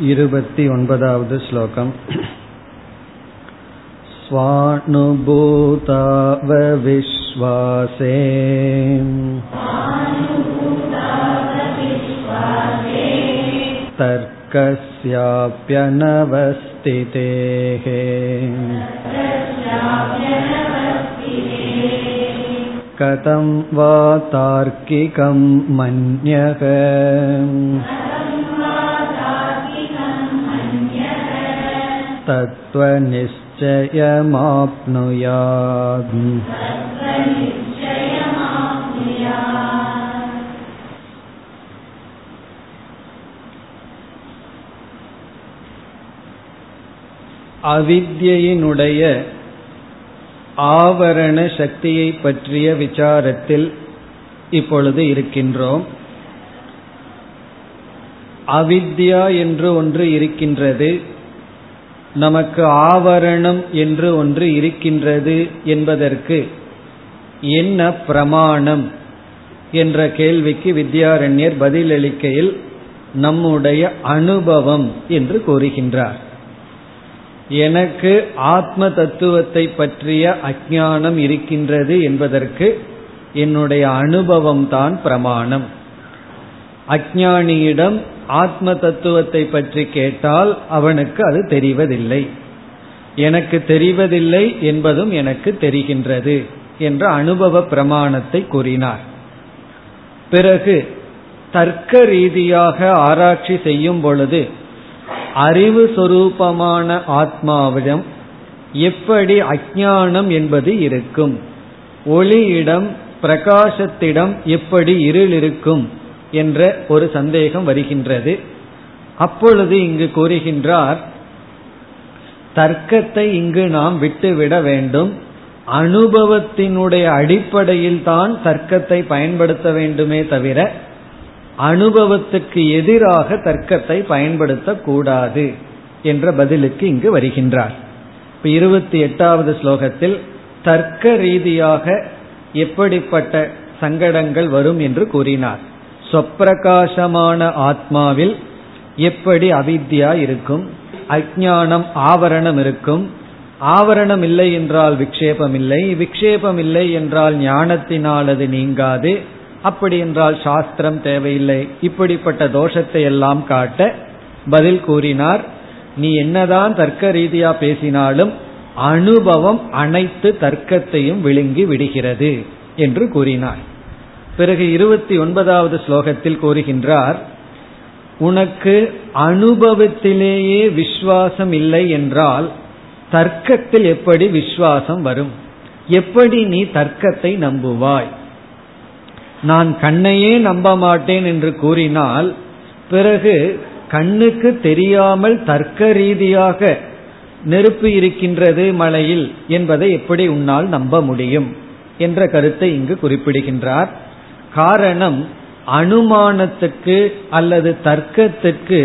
वद् श्लोकम् स्वानुभूतावविश्वासे तर्कस्याप्यनवस्थितेः कथं वा तार्किकं मन्यः तत्त्वनिश्चयमाप्नुयात् அவித்யினுடைய ஆவரண சக்தியை பற்றிய விசாரத்தில் இப்பொழுது இருக்கின்றோம் அவித்யா என்று ஒன்று இருக்கின்றது நமக்கு ஆவரணம் என்று ஒன்று இருக்கின்றது என்பதற்கு என்ன பிரமாணம் என்ற கேள்விக்கு வித்யாரண்யர் பதிலளிக்கையில் நம்முடைய அனுபவம் என்று கூறுகின்றார். எனக்கு ஆத்ம தத்துவத்தை பற்றிய அஜானம் இருக்கின்றது என்பதற்கு என்னுடைய அனுபவம் தான் பிரமாணம். அஜானியிடம் ஆத்ம தத்துவத்தை பற்றி கேட்டால் அவனுக்கு அது தெரிவதில்லை. எனக்கு தெரிவதில்லை என்பதும் எனக்கு தெரிகின்றது என்ற அனுபவ பிரமாணத்தை கூறினார். பிறகு தர்க்க ரீதியாக ஆராய்ச்சி செய்யும் பொழுது அறிவு சொரூபமான ஆத்மாவிடம் எப்படி அஜானம் என்பது இருக்கும்? ஒளியிடம் பிரகாசத்திடம் எப்படி இருள் இருக்கும் என்ற ஒரு சந்தேகம் வருகின்றது. அப்பொழுது இங்கு கூறுகின்றார் தர்க்கத்தை இங்கு நாம் விட்டுவிட வேண்டும். அனுபவத்தினுடைய அடிப்படையில் தான் தர்க்கத்தை பயன்படுத்த வேண்டுமே தவிர அனுபவத்துக்கு எதிராக தர்க்கத்தை பயன்படுத்தக்கூடாது என்ற பதிலுக்கு இங்கு வருகின்றார். இப்ப இருபத்தி எட்டாவது ஸ்லோகத்தில் தர்க்க ரீதியாக எப்படிப்பட்ட சங்கடங்கள் வரும்? என்று கூறினார். சொப்பிரகாசமான ஆத்மாவில் எப்படி அவித்யா இருக்கும் அஜானம் ஆவரணம் இருக்கும் ஆவரணம் இல்லை என்றால் விக்ஷேபம் இல்லை விக்ஷேபம் இல்லை என்றால் ஞானத்தினால் அது நீங்காது அப்படி என்றால் சாஸ்திரம் தேவையில்லை. இப்படிப்பட்ட தோஷத்தை எல்லாம் காட்ட பதில் கூறினார். நீ என்னதான் தர்க்க ரீதியா பேசினாலும் அனுபவம் அனைத்து தர்க்கத்தையும் விழுங்கி விடுகிறது என்று கூறினார். பிறகு இருபத்தி ஒன்பதாவது ஸ்லோகத்தில் கூறுகின்றார் உனக்கு அனுபவத்திலேயே விஸ்வாசம் இல்லை என்றால் தர்க்கத்தில் எப்படி விஸ்வாசம் வரும்? எப்படி நீ தர்க்கத்தை நம்புவாய்? நான் கண்ணையே நம்ப மாட்டேன் என்று கூறினால் பிறகு கண்ணுக்கு தெரியாமல் தர்க்க ரீதியாக நெருப்பு இருக்கின்றது மலையில் என்பதை எப்படி உன்னால் நம்ப முடியும்? என்ற கருத்தை இங்கு குறிப்பிடுகின்றார். காரணம் அனுமானத்துக்கு அல்லது தர்க்கத்துக்கு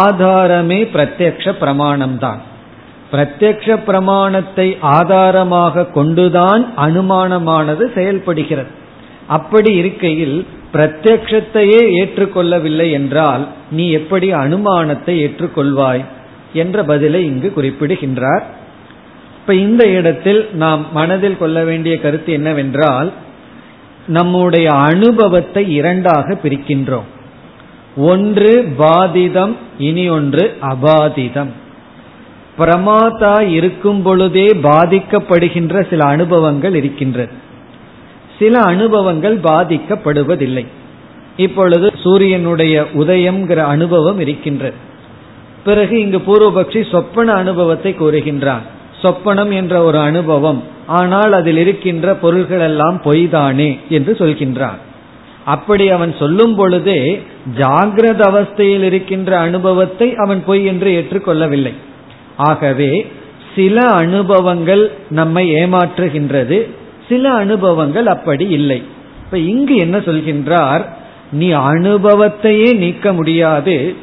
ஆதாரமே பிரத்யக்ஷ பிரமாணம்தான். பிரத்யக்ஷ பிரமாணத்தை ஆதாரமாக கொண்டுதான் அனுமானமானது செயல்படுகிறது. அப்படி இருக்கையில் பிரத்யக்ஷத்தையே ஏற்றுக்கொள்ளவில்லை என்றால் நீ எப்படி அனுமானத்தை ஏற்றுக்கொள்வாய் என்ற பதிலை இங்கு குறிப்பிடுகின்றார். இப்ப இந்த இடத்தில் நாம் மனதில் கொள்ள வேண்டிய கருத்து என்னவென்றால் நம்முடைய அனுபவத்தை இரண்டாக பிரிக்கின்றோம். ஒன்று பாதிதம் இனி ஒன்று அபாதிதம். பிரமாதா இருக்கும் பொழுதே பாதிக்கப்படுகின்ற சில அனுபவங்கள் இருக்கின்றது. சில அனுபவங்கள் பாதிக்கப்படுவதில்லை. இப்பொழுது சூரியனுடைய உதயம்ங்கிற அனுபவம் இருக்கின்றது. பிறகு இங்கு பூர்வபக்ஷி சொப்பன அனுபவத்தை கூறுகின்றான். சொப்பனம் என்ற ஒரு அனுபவம். ஆனால் அதில் இருக்கின்ற பொருள்கள் எல்லாம் பொய்தானே என்று சொல்கின்றான். அப்படி அவன் சொல்லும் பொழுதே ஜாகிரத அவஸ்தையில் இருக்கின்ற அனுபவத்தை அவன் பொய் என்று ஏற்றுக்கொள்ளவில்லை. ஆகவே சில அனுபவங்கள் நம்மை ஏமாற்றுகின்றது சில அனுபவங்கள் அப்படி இல்லை. இப்ப இங்கு என்ன சொல்கின்றார்? நீ அனுபவத்தையே நீக்க முடியாது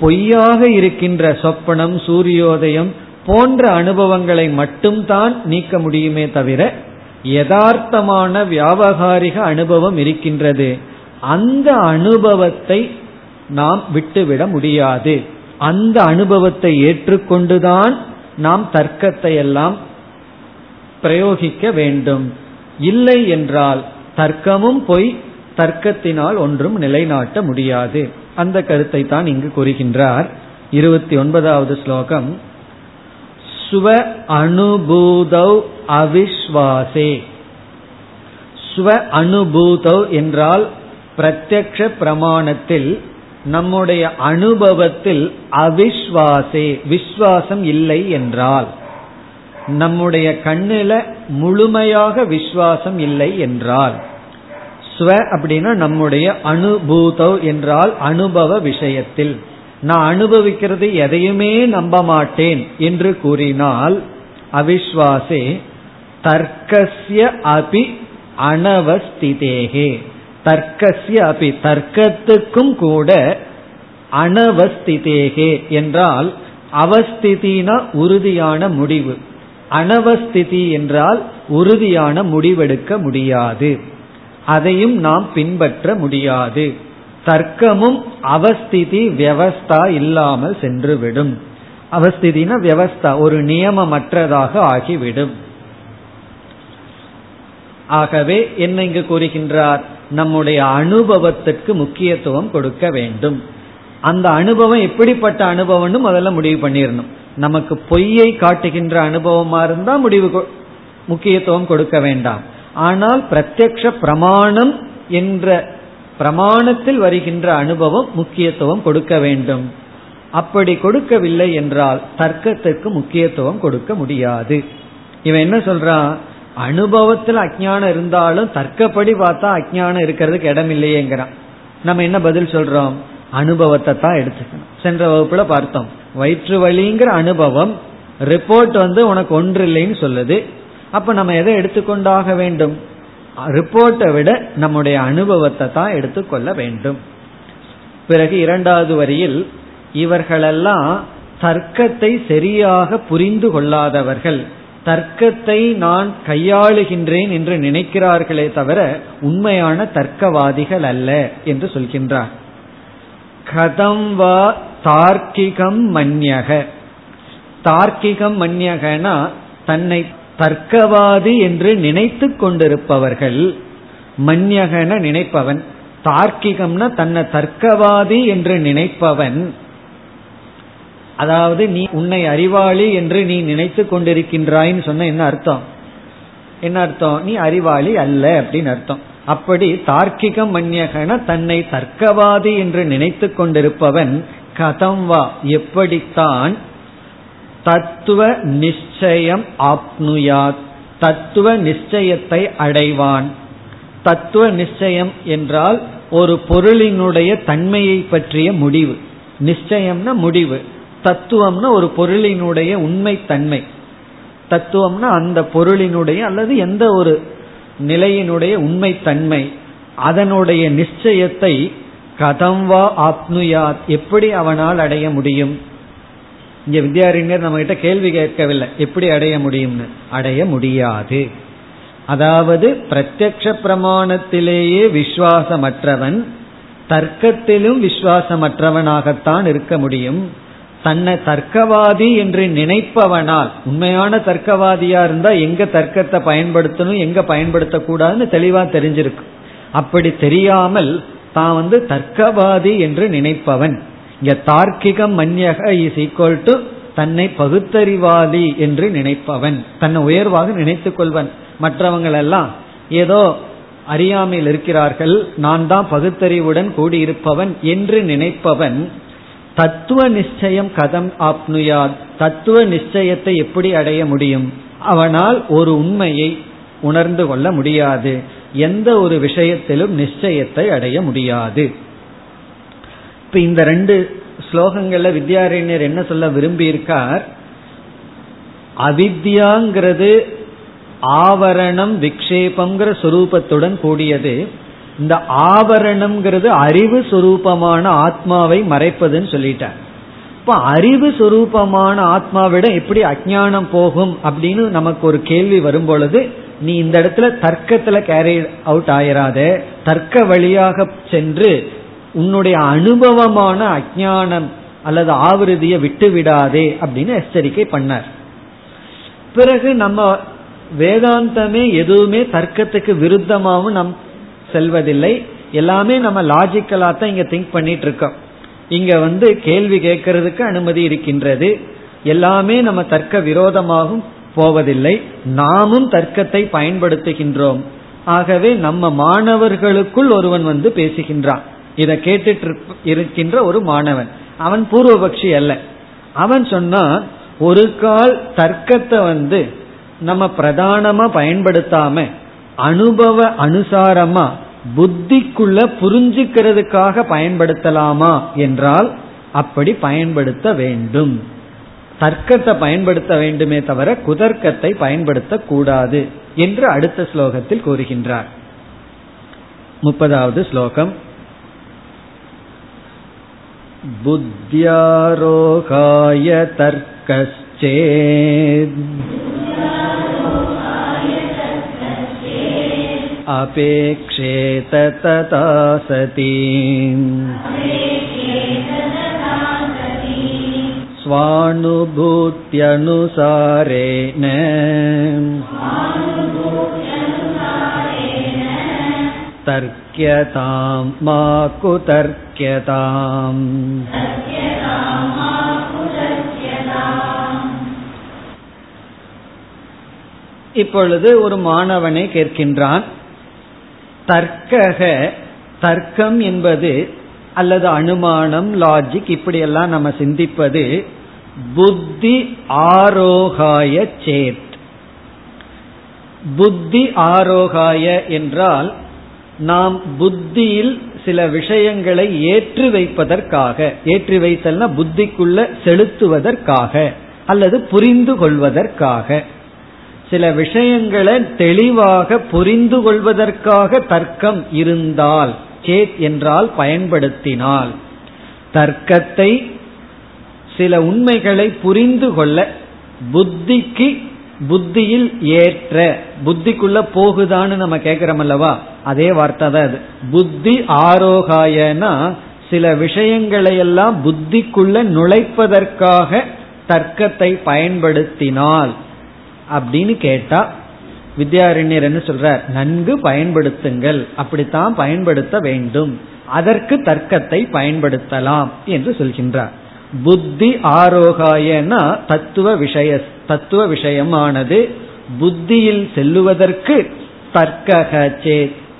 பொய்யாக இருக்கின்ற சொப்பனம் சூரியோதயம் போன்ற அனுபவங்களை மட்டும்தான் நீக்க முடியுமே தவிர யதார்த்தமான வியாபகாரிக அனுபவம் இருக்கின்றது. அந்த அனுபவத்தை நாம் விட்டுவிட முடியாது. அந்த அனுபவத்தை ஏற்றுக்கொண்டுதான் நாம் தர்க்கத்தை எல்லாம் பிரயோகிக்க வேண்டும். இல்லை என்றால் தர்க்கமும் பொய் தர்க்கத்தினால் ஒன்றும் நிலைநாட்ட முடியாது. அந்த கருத்தை தான் இங்கு கூறுகின்றார். இருபத்தி ஒன்பதாவது ஸ்லோகம். ஸ்வ அனுபூதௌ அவிஸ்வாசே. ஸ்வ அனுபூதௌ என்றால் பிரத்யக்ஷ பிரமாணத்தில் நம்முடைய அனுபவத்தில் அவிஸ்வாசே விஸ்வாசம் இல்லை என்றால். நம்முடைய கண்ணில முழுமையாக விஸ்வாசம் இல்லை என்றால். ஸ்வ அப்படின்னா நம்முடைய அனுபூதௌ என்றால் அனுபவ விஷயத்தில். நான் அனுபவிக்கிறது எதையுமே நம்ப மாட்டேன் என்று கூறினால் அவிஸ்வாசே தர்க்கசிய அபி அனவஸ்திதேகே. தர்க்கசிய அபி தர்க்கத்துக்கும் கூட அனவஸ்திதேகே என்றால் அவஸ்திதினா உறுதியான முடிவு. அனவஸ்திதி என்றால் உறுதியான முடிவெடுக்க முடியாது. அதையும் நாம் பின்பற்ற முடியாது. தர்க்கமும் அவஸ்திதி வியவஸ்தா இல்லாமல் சென்றுவிடும். அவஸ்திதினா வியவஸ்தா ஒரு நியமமற்றதாக ஆகிவிடும். ஆகவே என்ன இங்கு கூறுகின்றார்? நம்முடைய அனுபவத்திற்கு முக்கியத்துவம் கொடுக்க வேண்டும். அந்த அனுபவம் எப்படிப்பட்ட அனுபவம்னு முதல்ல முடிவு பண்ணிடணும் நமக்கு பொய்யை காட்டுகின்ற அனுபவமா இருந்தா முடிவு முக்கியத்துவம் கொடுக்க வேண்டாம். ஆனால் பிரத்யக்ஷ பிரமாணம் என்ற பிரமாணத்தில் வருகின்ற அனுபவம் முக்கியத்துவம் கொடுக்க வேண்டும். அப்படி கொடுக்கவில்லை என்றால் தர்க்கத்திற்கு முக்கியத்துவம் கொடுக்க முடியாது. இவன் என்ன சொல்றான் அனுபவத்தில் அஜானம் இருந்தாலும் தர்க்கப்படி பார்த்தா அஜானம் இருக்கிறதுக்கு இடம் இல்லையேங்கிறான். நம்ம என்ன பதில் சொல்றோம்? அனுபவத்தை தான் எடுத்துக்கணும். சென்ற வகுப்புல பார்த்தோம். வயிற்று வலிங்கிற அனுபவம் ரிப்போர்ட் வந்து உனக்கு ஒன்று இல்லைன்னு சொல்லுது. அப்ப நம்ம எதை எடுத்துக்கொண்டாக வேண்டும்? ரிப்போர்ட்டை விட நம்முடைய அனுபவத்தை தான் எடுத்துக்கொள்ள வேண்டும். பிறகு இரண்டாவது வரியில் இவர்களெல்லாம் தர்க்கத்தை சரியாக புரிந்து கொள்ளாதவர்கள். தர்க்கத்தை நான் கையாளுகின்றேன் என்று நினைக்கிறார்களே தவிர உண்மையான தர்க்கவாதிகள் அல்ல என்று சொல்கின்றார். கதம் வா தார்க்கிகம் மன்யக. தார்க்கிகம் மன்யகனா தன்னை தர்க்கவாதி என்று நினைத்து கொண்டிருப்பவர்கள் மன்யகன நினைப்பவன் தார்க்கிகம்னா தன்னை தர்க்கவாதி என்று நினைப்பவன். அதாவது நீ உன்னை அறிவாளி என்று நீ நினைத்து கொண்டிருக்கின்றாயின்னு சொன்ன என்ன அர்த்தம்? என்ன அர்த்தம்? நீ அறிவாளி அல்ல அப்படின்னு அர்த்தம். அப்படி தார்க்கிகம் மன்யகன தன்னை தர்க்கவாதி என்று நினைத்து கொண்டிருப்பவன் கதம் வா எப்படித்தான் தத்துவ நிச்சயம் ஆப்னுயாத். தத்துவ நிச்சயத்தை அடைவான். தத்துவ நிச்சயம் என்றால் ஒரு பொருளினுடைய தன்மையை பற்றிய முடிவு. நிச்சயம்னா முடிவு. தத்துவம்னா ஒரு பொருளினுடைய உண்மை தன்மை. தத்துவம்னா அந்த பொருளினுடைய அல்லது எந்த ஒரு நிலையினுடைய உண்மை தன்மை. அதனுடைய நிச்சயத்தை கதம்வா ஆப்னுயாத். எப்படி அவனால் அடைய முடியும்? இங்க வித்யாரண்யர் நம்ம கிட்ட கேள்வி கேட்கவில்லை. எப்படி அடைய முடியும்னு? அடைய முடியாது. அதாவது பிரத்யக்ஷ பிரமாணத்திலேயே விசுவாசமற்றவன் தர்க்கத்திலும் விசுவாசமற்றவனாகத்தான் இருக்க முடியும். தன்னை தர்க்கவாதி என்று நினைப்பவனால் உண்மையான தர்க்கவாதியா இருந்தா எங்க தர்க்கத்தை பயன்படுத்தணும் எங்க பயன்படுத்தக்கூடாதுன்னு தெளிவா தெரிஞ்சிருக்கு. அப்படி தெரியாமல் தான் வந்து தர்க்கவாதி என்று நினைப்பவன். இங்க தார்க்கிகம் மன்யக இஸ் ஈக்குவல் டு தன்னை பகுத்தறிவாதி என்று நினைப்பவன் தன்னை உயர்வாக நினைத்துக் கொள்வன். மற்றவங்கள் எல்லாம் ஏதோ அறியாமையில் இருக்கிறார்கள் நான் தான் பகுத்தறிவுடன் கூடியிருப்பவன் என்று நினைப்பவன் தத்துவ நிச்சயம் கதம் ஆப்னுயாத் தத்துவ நிச்சயத்தை எப்படி அடைய முடியும்? அவனால் ஒரு உண்மையை உணர்ந்து கொள்ள முடியாது. எந்த ஒரு விஷயத்திலும் நிச்சயத்தை அடைய முடியாது. இப்ப இந்த ரெண்டு ஸ்லோகங்கள்ல வித்யாரண்யர் என்ன சொல்ல விரும்பியிருக்கார்? அவித்யாங்கிறது ஆவரணம் விக்ஷேபம்ங்கிற சுரூபத்துடன் கூடியது. இந்த ஆவரணம்ங்கிறது அறிவு சுரூபமான ஆத்மாவை மறைப்பதுன்னு சொல்லிட்டார். இப்ப அறிவு சுரூபமான ஆத்மாவிட எப்படி அஜானம் போகும் அப்படின்னு நமக்கு ஒரு கேள்வி வரும் பொழுது நீ இந்த இடத்துல தர்க்கத்துல கேரி அவுட் ஆயிராத தர்க்க வழியாக சென்று உன்னுடைய அனுபவமான அஜானம் அல்லது ஆவிருதியை விட்டு விடாதே அப்படின்னு எச்சரிக்கை பண்ணார். பிறகு நம்ம வேதாந்தமே எதுவுமே தர்க்கத்துக்கு விருத்தமாகவும் நம் செல்வதில்லை. எல்லாமே நம்ம லாஜிக்கலா தான் இங்க திங்க் பண்ணிட்டு இருக்கோம் இங்க வந்து கேள்வி கேட்கறதுக்கு அனுமதி இருக்கின்றது. எல்லாமே நம்ம தர்க்க விரோதமாகவும் போவதில்லை. நாமும் தர்க்கத்தை பயன்படுத்துகின்றோம். ஆகவே நம்ம மாணவர்களுக்குள் ஒருவன் வந்து பேசுகின்றான். இதை கேட்டுட்டு இருக்கின்ற ஒரு மாணவன். அவன் பூர்வபக்ஷி அல்ல. அவன் சொன்னா ஒரு கால் தர்க்கத்தை வந்து நம்ம பிரதானமா பயன்படுத்தாம அனுபவ அனுசாரமா புத்திக்குள்ள புரிஞ்சுக்கிறதுக்காக பயன்படுத்தலாமா என்றால் அப்படி பயன்படுத்த வேண்டும். தர்க்கத்தை பயன்படுத்த வேண்டுமே தவிர குதர்க்கத்தை பயன்படுத்த கூடாது என்று அடுத்த ஸ்லோகத்தில் கூறுகின்றார். முப்பதாவது ஸ்லோகம். बुद्ध्यारोगाय तर्कश्चेत् अपेक्षेत तथा सती स्वानुभूत्यनुसारेण तर्क्यतां मा कुतर्क्यताम् இப்பொழுது ஒரு மாணவனை கேட்கின்றான் தர்க்கக தர்க்கம் என்பது அல்லது அனுமானம் லாஜிக் இப்படியெல்லாம் நம்ம சிந்திப்பது புத்தி ஆரோகாய சேத் புத்தி ஆரோகாய என்றால் நாம் புத்தியில் சில விஷயங்களை ஏற்றி வைப்பதற்காக ஏற்றி வைத்தல்னா புத்திக்குள்ள செலுத்துவதற்காக அல்லது புரிந்து கொள்வதற்காக. சில விஷயங்களை தெளிவாக புரிந்து கொள்வதற்காக தர்க்கம் இருந்தால் சேத் என்றால் பயன்படுத்தினால் தர்க்கத்தை சில உண்மைகளை புரிந்து கொள்ள புத்திக்கு புத்தியில் ஏற்ற புத்திக்குள்ள போகுதான்னு நம்ம கேட்கிறோம் அல்லவா? அதே வார்த்தை தான் அது புத்தி ஆரோகாயனா சில விஷயங்களை எல்லாம் புத்திக்குள்ள நுழைப்பதற்காக தர்க்கத்தை பயன்படுத்தினால் அப்படின்னு கேட்டா வித்யாரண்யர் என்ன சொல்றார்? நன்கு பயன்படுத்துங்கள். அப்படித்தான் பயன்படுத்த வேண்டும். அதற்கு தர்க்கத்தை பயன்படுத்தலாம் என்று சொல்கின்றார். புத்தி ஆரோகாயனா தத்துவ விஷய தத்துவ விஷயமானது புத்தியில் செல்லுவதற்கு தர்க்கக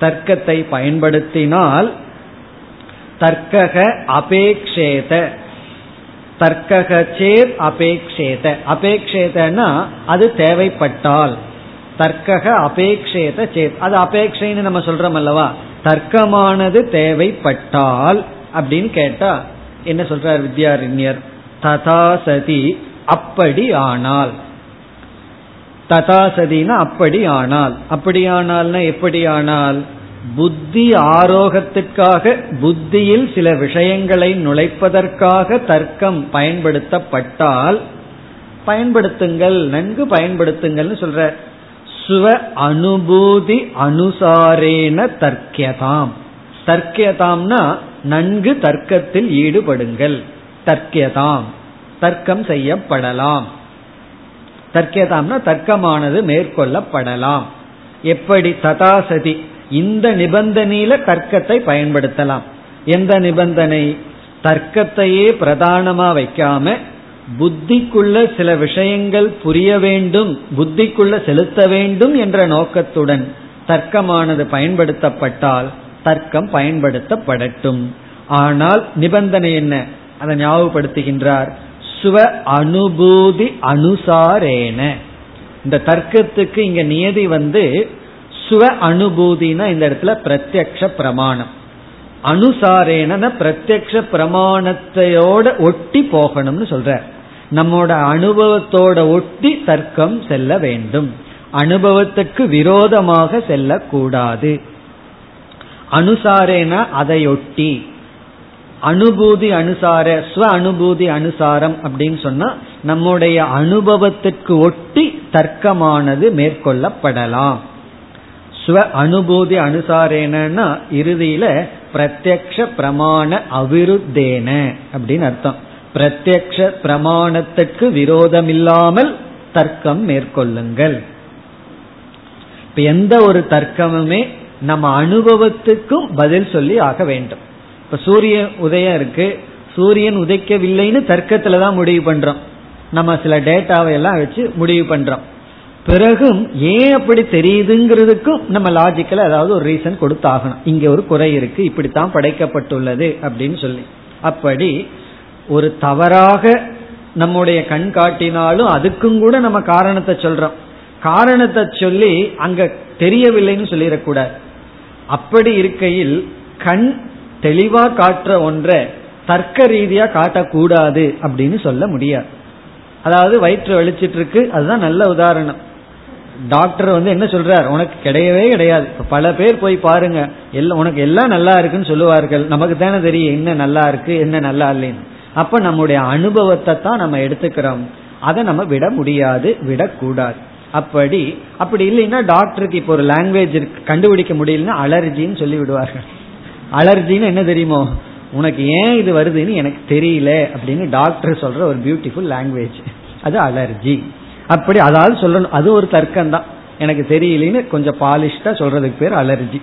தர்க்கத்தை பயன்படுத்தினால் தர்க்கக அபேக்ஷேத. தர்க்கக சேத் அபேக்ஷேத. அபேக்ஷேதனா அது தேவைப்பட்டால். தர்க்கக அபேக்ஷேத சேத் அது அபேக்ஷைன்னு நம்ம சொல்றோம் அல்லவா? தர்க்கமானது தேவைப்பட்டால் அப்படின்னு கேட்டா என்ன சொல்றார் வித்யாரண்யர்? ததாசதி அப்படி ஆனால். ததாசதினா அப்படி ஆனால் அப்படியானால்னா எப்படியானால்? எப்படி ஆனால் புத்தி ஆரோகத்திற்காக புத்தியில் சில விஷயங்களை நுழைப்பதற்காக தர்க்கம் பயன்படுத்தப்பட்டால் பயன்படுத்துங்கள் நன்கு பயன்படுத்துங்கள்னு சொல்ற சுவ அனுபூதி அனுசாரேன தர்க்கியதாம். தர்க்கியதாம்னா நன்கு தர்க்கத்தில் ஈடுபடுங்கள். தர்க்கியதாம். தர்க்கம் செய்யப்படலாம். தர்க்கியதாம்னா தர்க்கமானது மேற்கொள்ளப்படலாம். எப்படி? ததாசதி. இந்த நிபந்தனையில தர்க்கத்தை பயன்படுத்தலாம். எந்த நிபந்தனை? தர்க்கத்தையே பிரதானமா வைக்காம புத்திக்குள்ள சில விஷயங்கள் புரிய வேண்டும் புத்திக்குள்ள செலுத்த வேண்டும் என்ற நோக்கத்துடன் தர்க்கமானது பயன்படுத்தப்பட்டால் தர்க்கம் பயன்படுத்தப்படட்டும். ஆனால் நிபந்தனை என்ன? அதை ஞாபகப்படுத்துகின்றார். சுவ அனுபூதி அனுசாரேன. இந்த தர்க்கத்துக்கு இங்க நியதி வந்து சுவ அனுபூதினா இந்த இடத்துல பிரத்யக்ஷ பிரமாணம். அனுசாரேன பிரத்யக்ஷ பிரமாணத்தையோட ஒட்டி போகணும்னு சொல்ற. நம்மோட அனுபவத்தோட ஒட்டி தர்க்கம் செல்ல வேண்டும். அனுபவத்துக்கு விரோதமாக செல்லக்கூடாது. அனுசாரேன அதையொட்டி. அனுபூதி அனுசார ஸ்வ அனுபூதி அனுசாரம் அப்படின்னு சொன்னா நம்முடைய அனுபவத்திற்கு ஒட்டி தர்க்கமானது மேற்கொள்ளப்படலாம். ஸ்வ அனுபூதி அனுசாரேனா இறுதியில பிரத்யக்ஷ பிரமாண அவிருத்தேன அப்படின்னு அர்த்தம். பிரத்யக்ஷ பிரமாணத்திற்கு விரோதமில்லாமல் தர்க்கம் மேற்கொள்ளுங்கள். இப்ப எந்த ஒரு தர்க்கமுமே நம்ம அனுபவத்துக்கும் பதில் சொல்லி ஆக வேண்டும். இப்ப சூரிய உதயம் இருக்கு. சூரியன் உதைக்கவில்லைன்னு தர்க்கத்துல தான் முடிவு பண்றோம். நம்ம சில டேட்டாவை எல்லாம் வச்சு முடிவு பண்றோம். பிறகும் ஏன் அப்படி தெரியுதுங்கிறதுக்கும் நம்ம லாஜிக்கல அதாவது ஒரு ரீசன் கொடுத்தாகணும். இங்க ஒரு குறை இருக்கு. இப்படித்தான் படைக்கப்பட்டுள்ளது அப்படின்னு சொல்லி. அப்படி ஒரு தவறாக நம்முடைய கண் காட்டினாலும் அதுக்கும் கூட நம்ம காரணத்தை சொல்றோம். காரணத்தை சொல்லி அங்க தெரியவில்லைன்னு சொல்லிடக்கூடாது. அப்படி இருக்கையில் கண் தெளிவா காட்டுற ஒன்றை தர்க்க ரீதியா காட்டக்கூடாது அப்படின்னு சொல்ல முடியாது. அதாவது வயிற்று வலிச்சிட்டு இருக்கு அதுதான் நல்ல உதாரணம். டாக்டர் வந்து என்ன சொல்றார்? உனக்கு கிடையவே கிடையாது. பல பேர் போய் பாருங்க. எல்லாம் உனக்கு எல்லாம் நல்லா இருக்குன்னு சொல்லுவார்கள். நமக்கு தானே தெரியும் என்ன நல்லா இருக்கு என்ன நல்லா இல்லைன்னு. அப்ப நம்முடைய அனுபவத்தை தான் நம்ம எடுத்துக்கிறோம். அதை நம்ம விட முடியாது விடக்கூடாது. அப்படி அப்படி இல்லைன்னா டாக்டருக்கு இப்போ ஒரு லாங்குவேஜ் கண்டுபிடிக்க முடியலன்னா அலர்ஜின்னு சொல்லி விடுவார்கள் அலர்ஜின்னு என்ன தெரியுமோ? உனக்கு ஏன் இது வருதுன்னு எனக்கு தெரியல அப்படின்னு டாக்டர் சொல்ற ஒரு பியூட்டிஃபுல் லாங்குவேஜ் அது அலர்ஜி. அப்படி அதாவது சொல்லணும். அது ஒரு தர்க்கம் தான் எனக்கு தெரியலன்னு கொஞ்சம் பாலிஷ்டா சொல்றதுக்கு பேர் அலர்ஜி.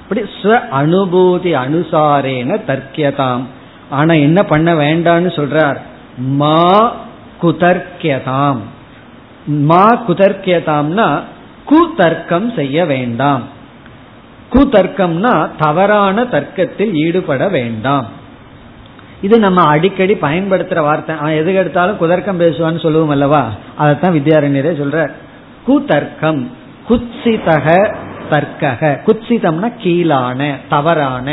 இப்படி ஸ்வ அனுபூதி அனுசாரேன தர்க்கியதாம். ஆனா என்ன பண்ண வேண்டாம்னு சொல்றார்? மா குதர்க்கியதாம். மா குதர்க்கியதாம்னா குதர்க்கம் செய்ய வேண்டாம். குதர்க்கம்னா தவறான தர்க்கத்தில் ஈடுபட வேண்டாம். இது நம்ம அடிக்கடி பயன்படுத்துற வார்த்தை. அவன் எதுக்கு எடுத்தாலும் குதர்க்கம் பேசுவான்னு சொல்லுவோம் அல்லவா? அதைத்தான் வித்யாரண்யரே சொல்ற குதர்க்கம் குத்சிதக தர்க்கக. குத்சிதம்னா கீழான தவறான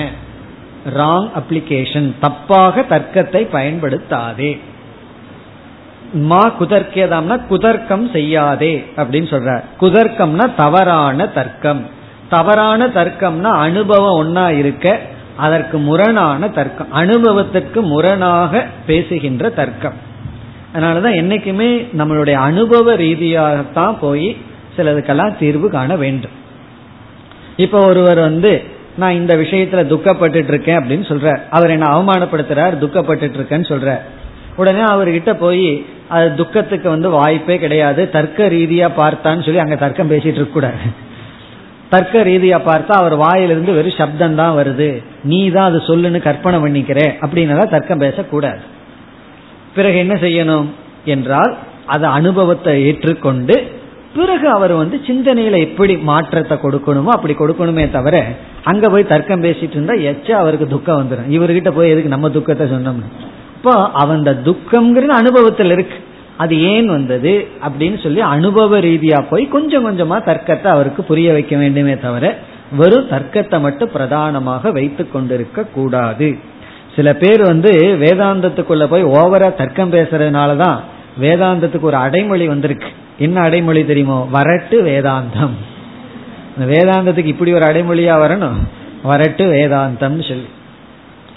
ராங் அப்ளிகேஷன் தப்பாக தர்க்கத்தை பயன்படுத்தாதே. மா குதர்க்கியதாம்னா குதர்க்கம் செய்யாதே அப்படின்னு சொல்ற குதர்க்கம்னா தவறான தர்க்கம். தவறான தர்க்கம்னா அனுபவம் ஒன்னா இருக்க அதற்கு முரணான தர்க்கம். அனுபவத்திற்கு முரணாக பேசுகின்ற தர்க்கம். அதனாலதான் என்னைக்குமே நம்மளுடைய அனுபவ ரீதியாகத்தான் போய் சிலதுக்கெல்லாம் தீர்வு காண வேண்டும். இப்ப ஒருவர் வந்து நான் இந்த விஷயத்துல துக்கப்பட்டு இருக்கேன் அப்படின்னு சொல்றார். அவர் என்ன அவமானப்படுத்துறார் துக்கப்பட்டு இருக்கேன்னு சொல்றார். உடனே அவர்கிட்ட போய் அது துக்கத்துக்கு வந்து வாய்ப்பே கிடையாது. தர்க்க ரீதியா பார்த்தான்னு சொல்லி அங்க தர்க்கம் பேசிட்டு இருக்க கூடாது. தர்க்க ரீதியா பார்த்தா அவர் வாயிலிருந்து வெறும் சப்தம் தான் வருது. நீ தான் அது சொல்லுன்னு கற்பனை பண்ணிக்கிற அப்படின்னா தர்க்கம் பேசக்கூடாது. பிறகு என்ன செய்யணும் என்றால் அது அனுபவத்தை ஏற்றுக்கொண்டு பிறகு அவர் வந்து சிந்தனையில எப்படி மாற்றத்தை கொடுக்கணுமோ அப்படி கொடுக்கணுமே தவிர அங்க போய் தர்க்கம் பேசிட்டு இருந்தா எச்சா அவருக்கு துக்கம் வந்துடும் இவர்கிட்ட போய் எதுக்கு நம்ம துக்கத்தை சொன்னோம்னு. இப்போ அவன் துக்கம்ங்கிறது அனுபவத்தில் இருக்கு. அது ஏன் வந்தது அப்படின்னு சொல்லி அனுபவ ரீதியா போய் கொஞ்சம் கொஞ்சமா தர்க்கத்தை அவருக்கு புரிய வைக்க வேண்டுமே தவிர வெறும் தர்க்கத்தை மட்டும் பிரதானமாக வைத்து கொண்டிருக்க கூடாது. சில பேர் வந்து வேதாந்தத்துக்குள்ள போய் ஓவரா தர்க்கம் பேசுறதுனாலதான் வேதாந்தத்துக்கு ஒரு அடைமொழி வந்திருக்கு. என்ன அடைமொழி தெரியுமோ? வரட்டு வேதாந்தம். வேதாந்தத்துக்கு இப்படி ஒரு அடைமொழியா வரணும்? வரட்டு வேதாந்தம்னு சொல்லி.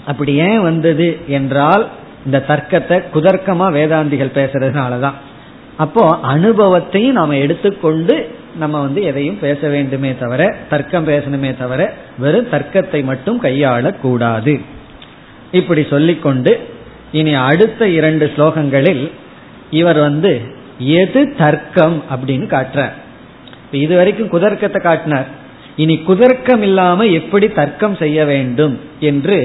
அப்படி ஏன் வந்தது என்றால் இந்த தர்க்கத்தை குதர்க்கமா வேதாந்திகள் பேசுறதுனாலதான். அப்போ அனுபவத்தையும் நாம எடுத்துக்கொண்டு நம்ம வந்து எதையும் பேச வேண்டுமே தவிர தர்க்கம் பேசணுமே தவிர வெறும் தர்க்கத்தை மட்டும் கையாளக்கூடாது. இப்படி சொல்லிக்கொண்டு இனி அடுத்த இரண்டு ஸ்லோகங்களில் இவர் வந்து எது தர்க்கம் அப்படின்னு காட்டுறார். இது வரைக்கும் குதர்க்கத்தை காட்டினார். இனி குதர்க்கம் இல்லாம எப்படி தர்க்கம் செய்ய வேண்டும் என்று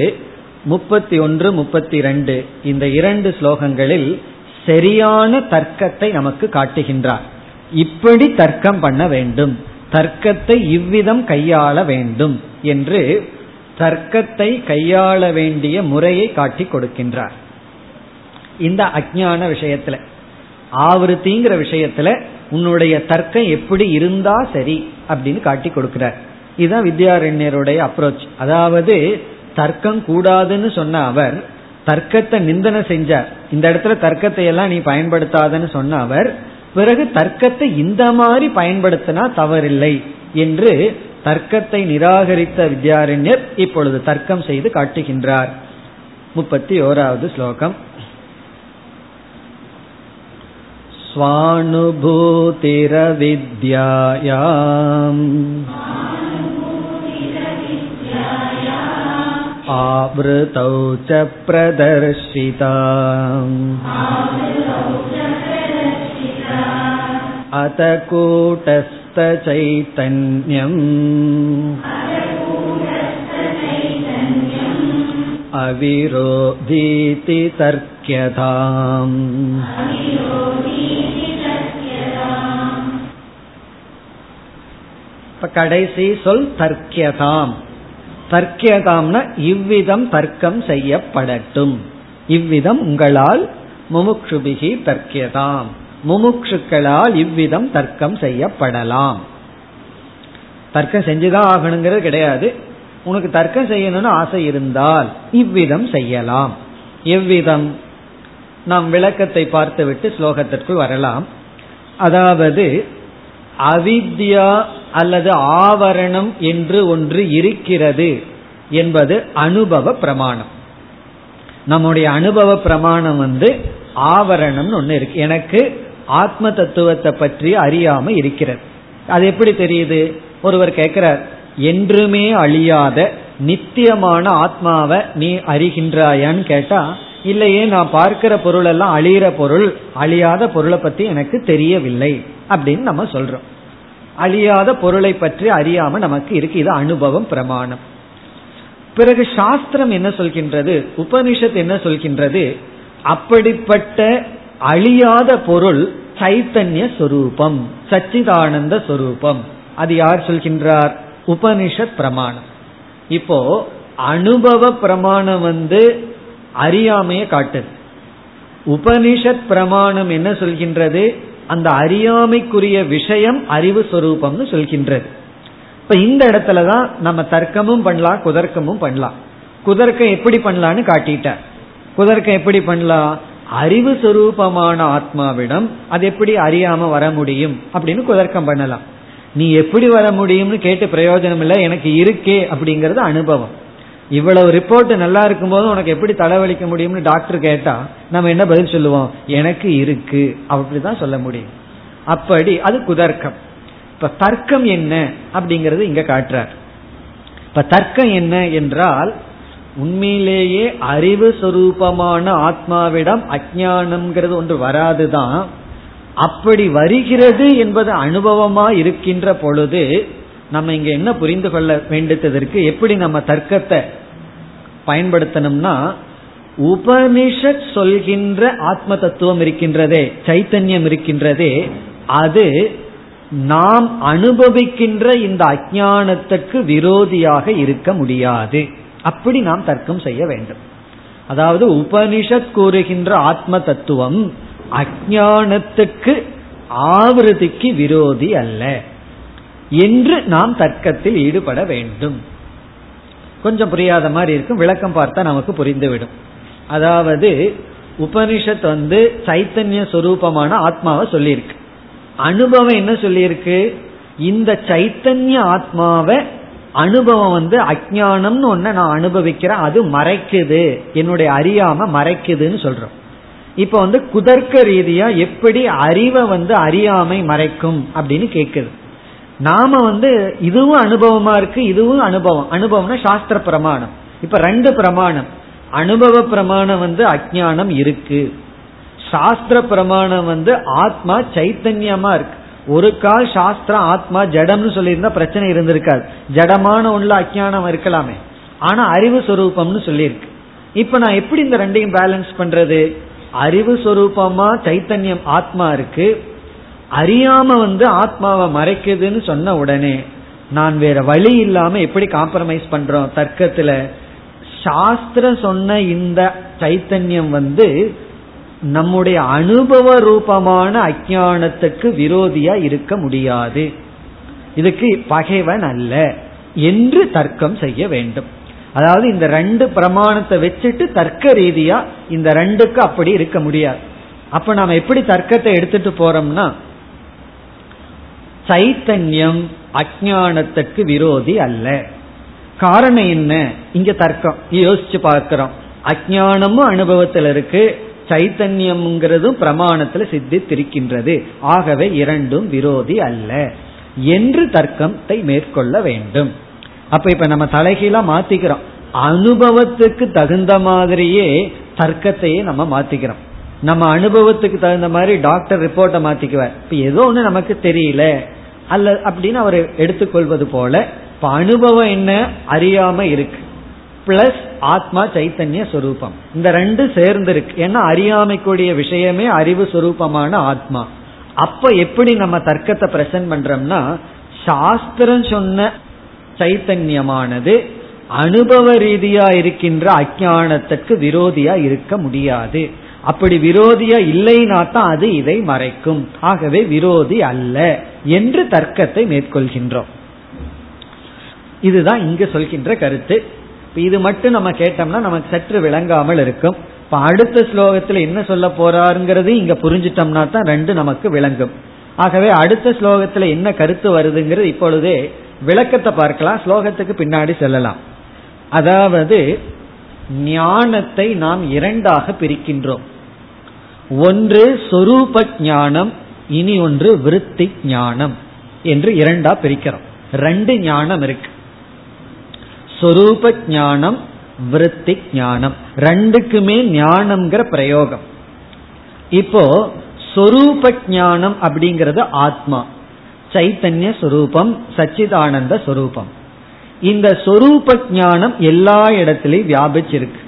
முப்பத்தி ஒன்று முப்பத்தி ரெண்டு இந்த இரண்டு ஸ்லோகங்களில் சரியான தர்க்கத்தை நமக்கு காட்டுகின்றார். இப்படி தர்க்கம் பண்ண வேண்டும். தர்க்கத்தை இவ்விதம் கையாள வேண்டும் என்று தர்க்கத்தை கையாள வேண்டிய முறையை காட்டி கொடுக்கின்றார். இந்த அஜான விஷயத்துல ஆவருத்திங்கிற விஷயத்துல உன்னுடைய தர்க்கம் எப்படி இருந்தா சரி அப்படின்னு காட்டி கொடுக்கிறார். இதுதான் வித்யாரண்யருடைய அப்ரோச் அதாவது தர்க்கம் கூடாதுன்னு சொன்ன அவர் தர்க்கத்தை நிந்தனை செஞ்சார் இந்த இடத்துல தர்க்கத்தை எல்லாம் நீ பயன்படுத்தாதன்னு சொன்ன அவர் பிறகு தர்க்கத்தை இந்த மாதிரி பயன்படுத்தினா தவறில்லை என்று தர்க்கத்தை நிராகரித்த வித்யாரண்யர் இப்பொழுது தர்க்கம் செய்து காட்டுகின்றார் முப்பத்தி ஓராவது ஸ்லோகம் स्वानुभूतिरविद्यायाम् आवृतौ च प्रदर्शिता अत कूटस्थचैतन्यम् अविरोधीति तर्क्यताम् கடைசி சொல் தர்க்கியதாம் தர்க்கியதாம்னா இவ்விதம் தர்க்கம் செய்யப்படட்டும். இவ்விதம் உங்களால் முமுக்ஷுபிகி தர்க்கியதாம். முமுக்ஷுக்களால் இவ்விதம் தர்க்கம் செய்யப்படலாம். தர்க்கம் செஞ்சுதான் ஆகணுங்கிறது கிடையாது. உனக்கு தர்க்கம் செய்யணும்னு ஆசை இருந்தால் இவ்விதம் செய்யலாம். எவ்விதம்? நாம் விளக்கத்தை பார்த்துவிட்டு ஸ்லோகத்திற்குள் வரலாம். அதாவது அவித்யா அல்லது ஆவரணம் என்று ஒன்று இருக்கிறது என்பது அனுபவ பிரமாணம். நம்முடைய அனுபவ பிரமாணம் வந்து ஆவரணம்னு ஒன்று இருக்கு. எனக்கு ஆத்ம தத்துவத்தை பற்றி அறியாம இருக்கிறது. அது எப்படி தெரியுது? ஒருவர் கேட்கிறார் என்றுமே அழியாத நித்தியமான ஆத்மாவை நீ அறிகின்றாயான்னு கேட்டா இல்லையே நான் பார்க்கிற பொருள் எல்லாம் அழியிற பொருள் அழியாத பொருளை பத்தி எனக்கு தெரியவில்லை. அப்படின்னு நம்ம சொல்றோம். அழியாத பொருளை பற்றி அறியாம நமக்கு இருக்கு இது அனுபவம் பிரமாணம். பிறகு சாஸ்திரம் என்ன சொல்கின்றது? உபனிஷத் என்ன சொல்கின்றது? அப்படிப்பட்ட அழியாத பொருள் சைத்தன்ய சொரூபம் சச்சிதானந்த சொரூபம். அது யார் சொல்கின்றார்? உபனிஷத் பிரமாணம். இப்போ அனுபவ பிரமாணம் வந்து அறியாமைய காட்டுது. உபனிஷத் பிரமாணம் என்ன சொல்கின்றது? அந்த அறியாமைக்குரிய விஷயம் அறிவு சொரூபம்னு சொல்கின்றது. இப்ப இந்த இடத்துலதான் நம்ம தர்க்கமும் பண்ணலாம் குதர்க்கமும் பண்ணலாம். குதர்க்கம் எப்படி பண்ணலான்னு காட்டிட்டார் குதர்க்கம் எப்படி பண்ணலாம்? அறிவு சொரூபமான ஆத்மாவிடம் அது எப்படி அறியாம வர முடியும் அப்படின்னு குதர்க்கம் பண்ணலாம். நீ எப்படி வர முடியும்னு கேட்டு பிரயோஜனம் இல்லை எனக்கு இருக்கே அப்படிங்கறது அனுபவம். இவ்வளவு ரிப்போர்ட் நல்லா இருக்கும் போது உனக்கு எப்படி தலைவலிக்க முடியும்னு டாக்டர் கேட்டா நம்ம என்ன பதில் சொல்லுவோம்? எனக்கு இருக்கு. அப்படிதான் சொல்ல முடியும். அப்படி அது குதர்க்கம். இப்ப தர்க்கம் என்ன அப்படிங்கறது இங்க காட்டுறார். இப்ப தர்க்கம் என்ன என்றால் உண்மையிலேயே அறிவு சொரூபமான ஆத்மாவிடம் அஜானம்ங்கிறது ஒன்று வராதுதான். அப்படி வருகிறது என்பது அனுபவமா இருக்கின்ற பொழுது நம்ம இங்க என்ன புரிந்து கொள்ள வேண்டியதற்கு எப்படி நம்ம தர்க்கத்தை பயன்படுத்தணும்னா உபனிஷத் சொல்கின்ற ஆத்ம தத்துவம் இருக்கின்றதே சைத்தன்யம் இருக்கின்றதே அது நாம் அனுபவிக்கின்ற இந்த அஜானத்துக்கு விரோதியாக இருக்க முடியாது. அப்படி நாம் தர்க்கம் செய்ய வேண்டும். அதாவது உபனிஷத் கூறுகின்ற ஆத்ம தத்துவம் அஜானத்துக்கு ஆவிருதிக்கு விரோதி அல்ல. என்று நாம் தர்க்கத்தில் ஈடுபட வேண்டும். கொஞ்சம் புரியாத மாதிரி இருக்கும். விளக்கம் பார்த்தா நமக்கு புரிந்துவிடும். அதாவது உபனிஷத் வந்து சைத்தன்ய சொரூபமான ஆத்மாவை சொல்லியிருக்கு. அனுபவம் என்ன சொல்லியிருக்கு? இந்த சைத்தன்ய ஆத்மாவை அனுபவம் வந்து அஜானம்னு ஒன்ன நான் அனுபவிக்கிறேன். அது மறைக்குது. என்னுடைய அறியாம மறைக்குதுன்னு சொல்றோம். இப்ப வந்து குதர்க்க ரீதியா எப்படி அறிவை வந்து அறியாமை மறைக்கும் அப்படின்னு கேக்குது. நாம வந்து இதுவும் அனுபவமா இருக்கு இதுவும் அனுபவம். அனுபவம்னா சாஸ்திர பிரமாணம். இப்ப ரெண்டு பிரமாணம். அனுபவ பிரமாணம் வந்து அஜானம் இருக்கு. சாஸ்திர பிரமாணம் வந்து ஆத்மா சைத்தன்யமா இருக்கு. ஒரு கால் சாஸ்திரம் ஆத்மா ஜடம்னு சொல்லியிருந்தா பிரச்சனை இருந்திருக்காது. ஜடமான உள்ள அஜானம் இருக்கலாமே. ஆனா அறிவு சொரூபம்னு சொல்லியிருக்கு. இப்ப நான் எப்படி இந்த ரெண்டையும் பேலன்ஸ் பண்றது? அறிவு சொரூபமா சைத்தன்யம் ஆத்மா இருக்கு. அறியாம வந்து ஆத்மாவை மறைக்குதுன்னு சொன்ன உடனே நான் வேற வழி இல்லாம எப்படி காம்ப்ரமைஸ் பண்றோம்? தர்க்கத்துல சாஸ்திரம் சொன்ன இந்த சைத்தன்யம் வந்து நம்முடைய அனுபவ ரூபமான அஜானத்துக்கு விரோதியா இருக்க முடியாது. இதுக்கு பகைவன் அல்ல என்று தர்க்கம் செய்ய வேண்டும். அதாவது இந்த ரெண்டு பிரமாணத்தை வச்சுட்டு தர்க்க ரீதியா இந்த ரெண்டுக்கு அப்படி இருக்க முடியாது. அப்ப நாம எப்படி தர்க்கத்தை எடுத்துட்டு போறோம்னா சைத்தன்யம் அஜானத்துக்கு விரோதி அல்ல. காரணம் என்ன? இங்க தர்க்கம். யோசிச்சு பார்க்கிறோம். அஜானமும் அனுபவத்தில் இருக்கு. சைத்தன்யம்ங்கிறதும் பிரமாணத்துல சித்தித்திருக்கின்றது. ஆகவே இரண்டும் விரோதி அல்ல. என்று தர்க்கத்தை மேற்கொள்ள வேண்டும். அப்ப இப்ப நம்ம தலைகீழா மாத்திக்கிறோம். அனுபவத்துக்கு தகுந்த மாதிரியே தர்க்கத்தையே நம்ம மாத்திக்கிறோம். நம்ம அனுபவத்துக்கு தகுந்த மாதிரி டாக்டர் ரிப்போர்ட்டை மாத்திக்குவார். இப்ப ஏதோ ஒண்ணு நமக்கு தெரியல. அல்ல அப்படின்னு அவர் எடுத்துக்கொள்வது போல இப்ப அனுபவம் என்ன? அறியாம இருக்கு. பிளஸ் ஆத்மா சைத்தன்ய சொரூபம். இந்த ரெண்டு சேர்ந்து இருக்கு ஏன்னா அறியாமைக்குரிய விஷயமே அறிவு சுரூபமான ஆத்மா. அப்ப எப்படி நம்ம தர்க்கத்தை பிரசன்ட் பண்றோம்னா சாஸ்திரம் சொன்ன சைத்தன்யமானது அனுபவ ரீதியா இருக்கின்ற அஜானத்துக்கு விரோதியா இருக்க முடியாது. அப்படி விரோதியா இல்லைனா தான் அது இதை மறைக்கும். ஆகவே விரோதி அல்ல என்று தர்க்கத்தை மேற்கொள்கின்றோம். இதுதான் இங்கு சொல்கின்ற கருத்து. இது மட்டும் நம்ம கேட்டோம்னா நமக்கு சற்று விளங்காமல் இருக்கும். இப்ப அடுத்த ஸ்லோகத்துல என்ன சொல்ல போறாருங்கிறது இங்க புரிஞ்சிட்டோம்னா தான் ரெண்டு நமக்கு விளங்கும். ஆகவே அடுத்த ஸ்லோகத்துல என்ன கருத்து வருதுங்கிறது இப்பொழுதே விளக்கத்தை பார்க்கலாம். ஸ்லோகத்துக்கு பின்னாடி செல்லலாம். அதாவது ஞானத்தை நாம் இரண்டாக பிரிக்கின்றோம். ஒன்று சொரூப ஞானம் இனி ஒன்று விருத்தி ஞானம் என்று இரண்டா பிரிக்கிறோம். ரெண்டு ஞானம் இருக்கு. சொரூப ஞானம் விருத்தி ஞானம். ரெண்டுக்குமே ஞானம்ங்கிற பிரயோகம். இப்போ சொரூப ஞானம் அப்படிங்கிறது ஆத்மா. சைத்தன்ய சொரூபம் சச்சிதானந்த சொரூபம். இந்த சொரூப ஞானம் எல்லா இடத்திலையும் வியாபிச்சிருக்கு.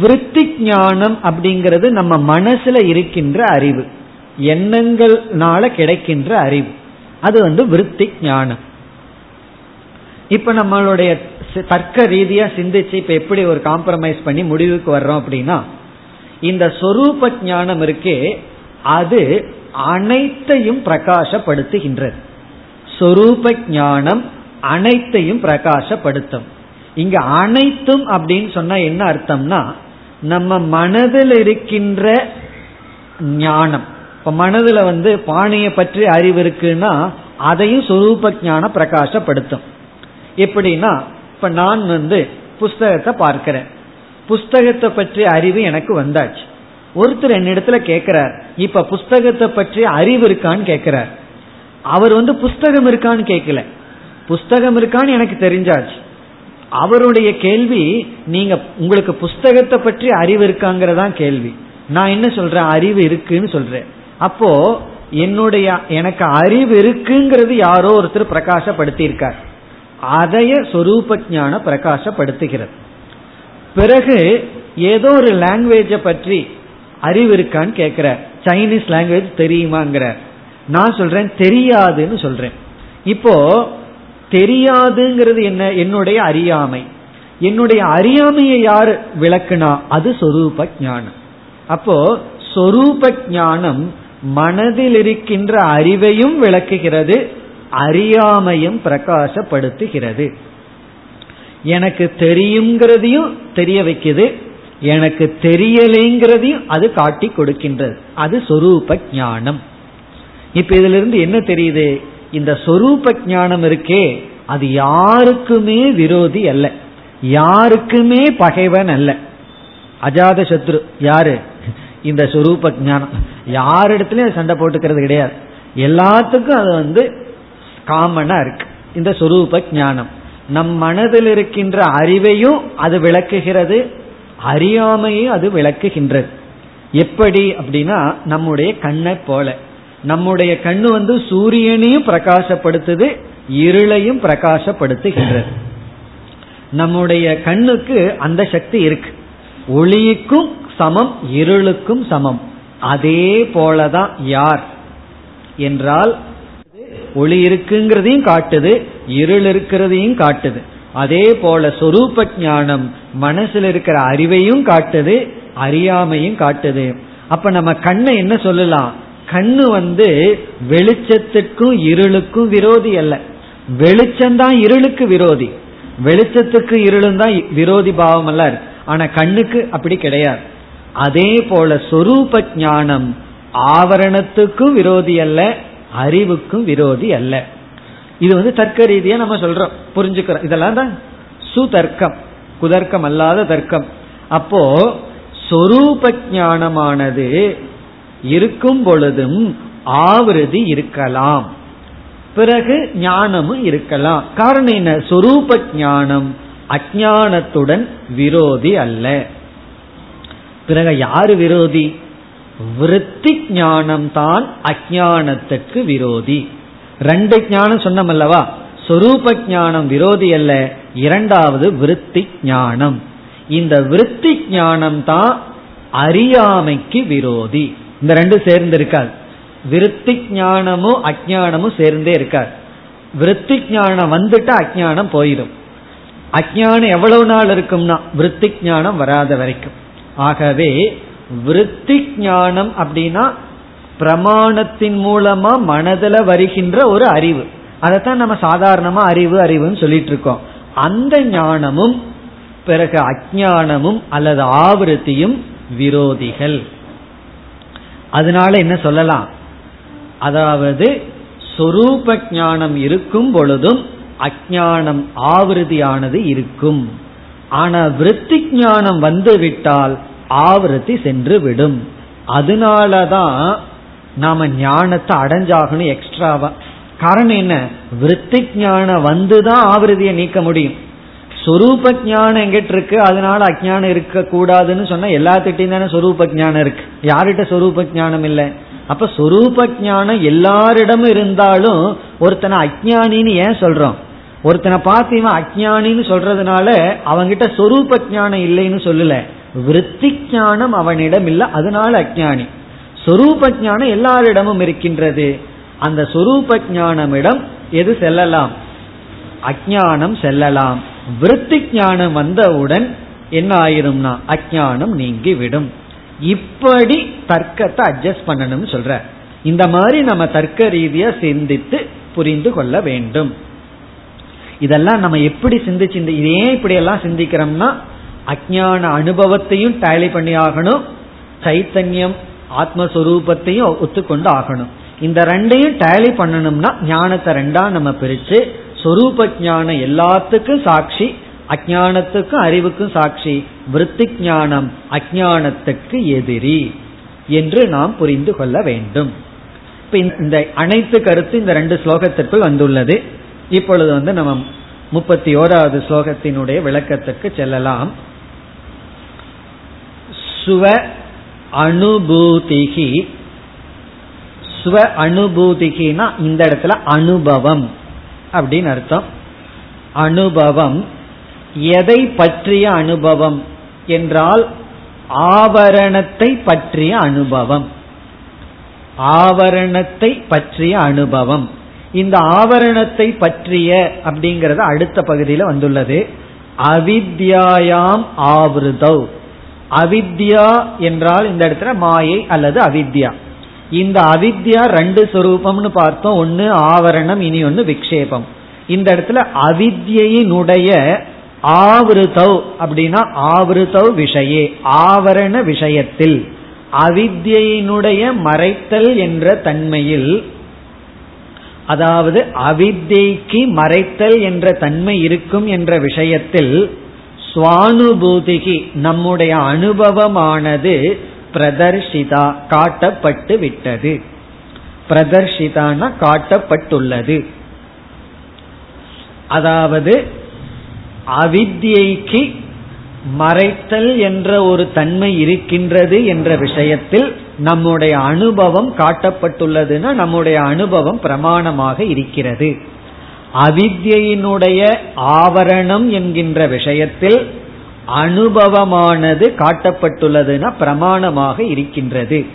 விருத்தி ஞானம் அப்படிங்கிறது நம்ம மனசுல இருக்கின்ற அறிவு. எண்ணங்கள்னால கிடைக்கின்ற அறிவு. அது வந்து விருத்தி ஞானம் இப்ப நம்மளுடைய தர்க்க ரீதியா சிந்திச்சு இப்ப எப்படி ஒரு காம்ப்ரமைஸ் பண்ணி முடிவுக்கு வர்றோம் அப்படின்னா இந்த சொரூப ஞானம் இருக்கே அது அனைத்தையும் பிரகாசப்படுத்துகின்றது. சொரூப ஞானம் அனைத்தையும் பிரகாசப்படுத்தும். இங்க அனைத்தும் அப்படின்னு சொன்னா என்ன அர்த்தம்னா நம்ம மனதில் இருக்கின்ற ஞானம். இப்ப மனதுல வந்து பானையை பற்றி அறிவு இருக்குன்னா அதையும் சொரூப ஞானம் பிரகாசப்படுத்தும். எப்படின்னா இப்ப நான் வந்து புஸ்தகத்தை பார்க்கிறேன். புஸ்தகத்தை பற்றி அறிவு எனக்கு வந்தாச்சு. ஒருத்தர் என்னிடத்துல கேட்கிறார் இப்ப புஸ்தகத்தை பற்றி அறிவு இருக்கான்னு கேட்கிறார் அவர் வந்து புஸ்தகம் இருக்கான்னு கேட்கல புஸ்தகம் இருக்கான்னு எனக்கு தெரிஞ்சாச்சு. அவருடைய கேள்வி நீங்க உங்களுக்கு புஸ்தகத்தை பற்றி அறிவு இருக்காங்கிறதான் கேள்வி. நான் என்ன சொல்றேன்? அறிவு இருக்குன்னு சொல்றேன். அப்போ என்னுடைய எனக்கு அறிவு இருக்குங்கிறது யாரோ ஒருத்தர் பிரகாசப்படுத்தியிருக்கார். அதைய சொரூப ஞான பிரகாசப்படுத்துகிறது. பிறகு ஏதோ ஒரு லாங்குவேஜ பற்றி அறிவு இருக்கான்னு கேட்கிற சைனீஸ் லாங்குவேஜ் தெரியுமாங்கிற நான் சொல்றேன் தெரியாதுன்னு சொல்றேன். இப்போ தெரியாதுங்கிறது என்ன? என்னுடைய அறியாமை. என்னுடைய அறியாமையை யார் விளக்குனா? அது சொரூப ஞானம். அப்போ சொரூப ஞானம் மனதில் இருக்கின்ற அறிவையும் விளக்குகிறது அறியாமையும் பிரகாசப்படுத்துகிறது. எனக்கு தெரியுங்கிறதையும் தெரிய வைக்குது எனக்கு தெரியலைங்கிறதையும் அது காட்டி கொடுக்கின்றது. அது சொரூப ஞானம். இப்ப இதுல இருந்து என்ன தெரியுது? இந்த சொரூப ஞானம் இருக்கே அது யாருக்குமே விரோதி அல்ல. யாருக்குமே பகைவன் அல்ல. அஜாத சத்ரு யாரு? இந்த சொரூப ஞானம். யாரிடத்துலயும் சண்டை போட்டுக்கிறது கிடையாது. எல்லாத்துக்கும் அது வந்து காமனா இருக்கு. இந்த சொரூப ஞானம். நம் மனதில் இருக்கின்ற அறிவையும் அது விளக்குகிறது. அறியாமையும் அது விளக்குகின்றது. எப்படி அப்படின்னா நம்முடைய கண்ணை போல. நம்முடைய கண்ணு வந்து சூரியனையும் பிரகாசப்படுத்துது இருளையும் பிரகாசப்படுத்துகின்றது. நம்முடைய கண்ணுக்கு அந்த சக்தி இருக்கு. ஒளிக்கும் சமம் இருளுக்கும் சமம். அதே போலதான் யார் என்றால் ஒளி இருக்குங்கிறதையும் காட்டுது இருள் இருக்கிறதையும் காட்டுது. அதே போல சொரூப ஞானம் மனசுல இருக்கிற அறிவையும் காட்டுது அறியாமையும் காட்டுது. அப்ப நம்ம கண்ணை என்ன சொல்லலாம்? கண்ணு வந்து வெளிச்சத்துக்கும் இருளுக்கும் விரோதி அல்ல. வெளிச்சம்தான் இருளுக்கு விரோதி. வெளிச்சத்துக்கு இருளும் தான் விரோதி பாவம் அல்ல. ஆனா கண்ணுக்கு அப்படி கிடையாது. அதே போல சொரூப ஞானம் ஆவரணத்துக்கும் விரோதி அல்ல அறிவுக்கும் விரோதி அல்ல. இது வந்து தர்க்க ரீதியா நம்ம சொல்றோம் புரிஞ்சுக்கிறோம். இதெல்லாம் தான் சுதர்க்கம் குதர்க்கம் அல்லாத தர்க்கம். அப்போ சொரூப ஞானமானது இருக்கும் பொழுதும் ஆவிருதி இருக்கலாம். பிறகு ஞானமும் இருக்கலாம். காரணம் என்ன? சொரூப ஞானம் அஜானத்துடன் விரோதி அல்ல. பிறகு யாரு விரோதி? விருத்தி ஞானம் தான் அஜானத்துக்கு விரோதி. ரெண்டு ஞானம் சொன்னோம் அல்லவா சொரூப ஞானம் விரோதி அல்ல. இரண்டாவது விருத்தி ஞானம். இந்த விருத்தி ஞானம் தான் அறியாமைக்கு விரோதி. இந்த ரெண்டு சேர்ந்து இருக்காது. விருத்தி ஞானமும் அஜானமும் சேர்ந்தே இருக்காது. விருத்தி ஞானம் வந்துட்டு அஜானம் போயிடும். அஜானம் எவ்வளவு நாள் இருக்கும்னா விருத்தி ஞானம் வராத வரைக்கும். ஆகவே விருத்தி ஞானம் அப்படின்னா பிரமாணத்தின் மூலமா மனதில் வருகின்ற ஒரு அறிவு. அதைத்தான் நம்ம சாதாரணமா அறிவு அறிவுன்னு சொல்லிட்டு இருக்கோம். அந்த ஞானமும் பிறகு அஜானமும் அல்லது ஆவருத்தியும் விரோதிகள். அதனால என்ன சொல்லலாம்? அதாவது சொரூப ஞானம் இருக்கும் பொழுதும் அஜானம் ஆவிருதியானது இருக்கும். ஆனா விருத்தி ஞானம் வந்து விட்டால் ஆவருத்தி சென்று விடும். அதனாலதான் நாம ஞானத்தை அடைஞ்சாகணும் எக்ஸ்ட்ராவா காரணம் என்ன? விருத்தி ஞானம் வந்துதான் ஆவிருதியை நீக்க முடியும். சொரூப ஞானம் எங்கிட்ட இருக்கு? அதனால அஜானம் இருக்க கூடாதுன்னு சொன்னா எல்லாத்திட்டையும் தானே சொரூப ஞானம் இருக்கு. யார்கிட்ட சொரூப ஞானம் இல்லை? அப்ப சொரூப ஞானம் எல்லாரிடமும் இருந்தாலும் ஒருத்தனை அஜானின்னு ஏன் சொல்றோம்? ஒருத்தனை பார்த்து இவன் அஜானின்னு சொல்றதுனால அவங்கிட்ட சொரூப ஞானம் இல்லைன்னு சொல்லல. விருத்தி ஞானம் அவனிடம் இல்லை அதனால அஜானி சொரூப ஞானம் எல்லாரிடமும் இருக்கின்றது. அந்த சொரூப ஞானமிடம் எது செல்லலாம்? அஜானம் செல்லலாம். விருத்தி ஞானம் வந்தவுடன் என்ன ஆயிரும்னா அஜானம் நீங்கி விடும் இப்படி தர்க்கத்தை அட்ஜஸ்ட் பண்ணணும்னு சொல்ற. இந்த மாதிரி நம்ம தர்க்க ரீதியா சிந்தித்து புரிந்து கொள்ள வேண்டும். இதெல்லாம் நம்ம எப்படி சிந்திச்சு இது ஏன் இப்படி எல்லாம் சிந்திக்கிறோம்னா அஜான அனுபவத்தையும் டேலி பண்ணி ஆகணும் சைத்தன்யம் ஆத்மஸ்வரூபத்தையும் ஒத்துக்கொண்டு ஆகணும். இந்த ரெண்டையும் டேலி பண்ணணும்னா ஞானத்தை ரெண்டா நம்ம பிரிச்சு சொரூப ஞானம் எல்லாத்துக்கும் சாட்சி அஜானத்துக்கும் அறிவுக்கும் சாட்சி விருத்தி ஞானம் அஜானத்துக்கு எதிரி என்று நாம் புரிந்து கொள்ள வேண்டும். இப்ப இந்த அனைத்து கருத்து இந்த ரெண்டு ஸ்லோகத்திற்குள் வந்துள்ளது. இப்பொழுது வந்து நம்ம முப்பத்தி ஓராவது ஸ்லோகத்தினுடைய விளக்கத்துக்கு செல்லலாம். சுவ அனுபூதிகி சுவ அனுபூதிகினா இந்த இடத்துல அனுபவம். அப்படின்னு அர்த்தம். அனுபவம். எதை பற்றிய அனுபவம் என்றால் ஆவரணத்தை பற்றிய அனுபவம். ஆவரணத்தை பற்றிய அனுபவம். இந்த ஆவரணத்தை பற்றிய அப்படிங்கறது அடுத்த பகுதியில் வந்துள்ளது. அவித்யாயாம் ஆவிருதவ் அவித்யா என்றால் இந்த இடத்துல மாயை அல்லது அவித்யா. இந்த அவித்யா ரெண்டு சொரூபம்னு பார்த்தோம். ஒன்னு ஆவரணம் இனி ஒன்னு விக்ஷேபம். இந்த இடத்துல அவித்யினுடைய ஆவிருதவ் அப்படின்னா ஆவிருதவ் விஷயே ஆவரண விஷயத்தில். அவித்யினுடைய மறைத்தல் என்ற தன்மையில் அதாவது அவித்தைக்கு மறைத்தல் என்ற தன்மை இருக்கும் என்ற விஷயத்தில் சுவானுபூதிகி நம்முடைய அனுபவமானது பிரதர்ஷிதா காட்டப்பட்டு விட்டது பிரதர்ஷிதான காட்டப்பட்டுள்ளது. அதாவது அவித்யைக்கு மறைத்தல் என்ற ஒரு தன்மை இருக்கின்றது என்ற விஷயத்தில் நம்முடைய அனுபவம் காட்டப்பட்டுள்ளதுன்னா நம்முடைய அனுபவம் பிரமாணமாக இருக்கிறது. அவித்யினுடைய ஆவரணம் என்கின்ற விஷயத்தில் அனுபவமானது காட்டப்பட்டுள்ளதுன்னா பிரமாணமாக இருக்கின்றது.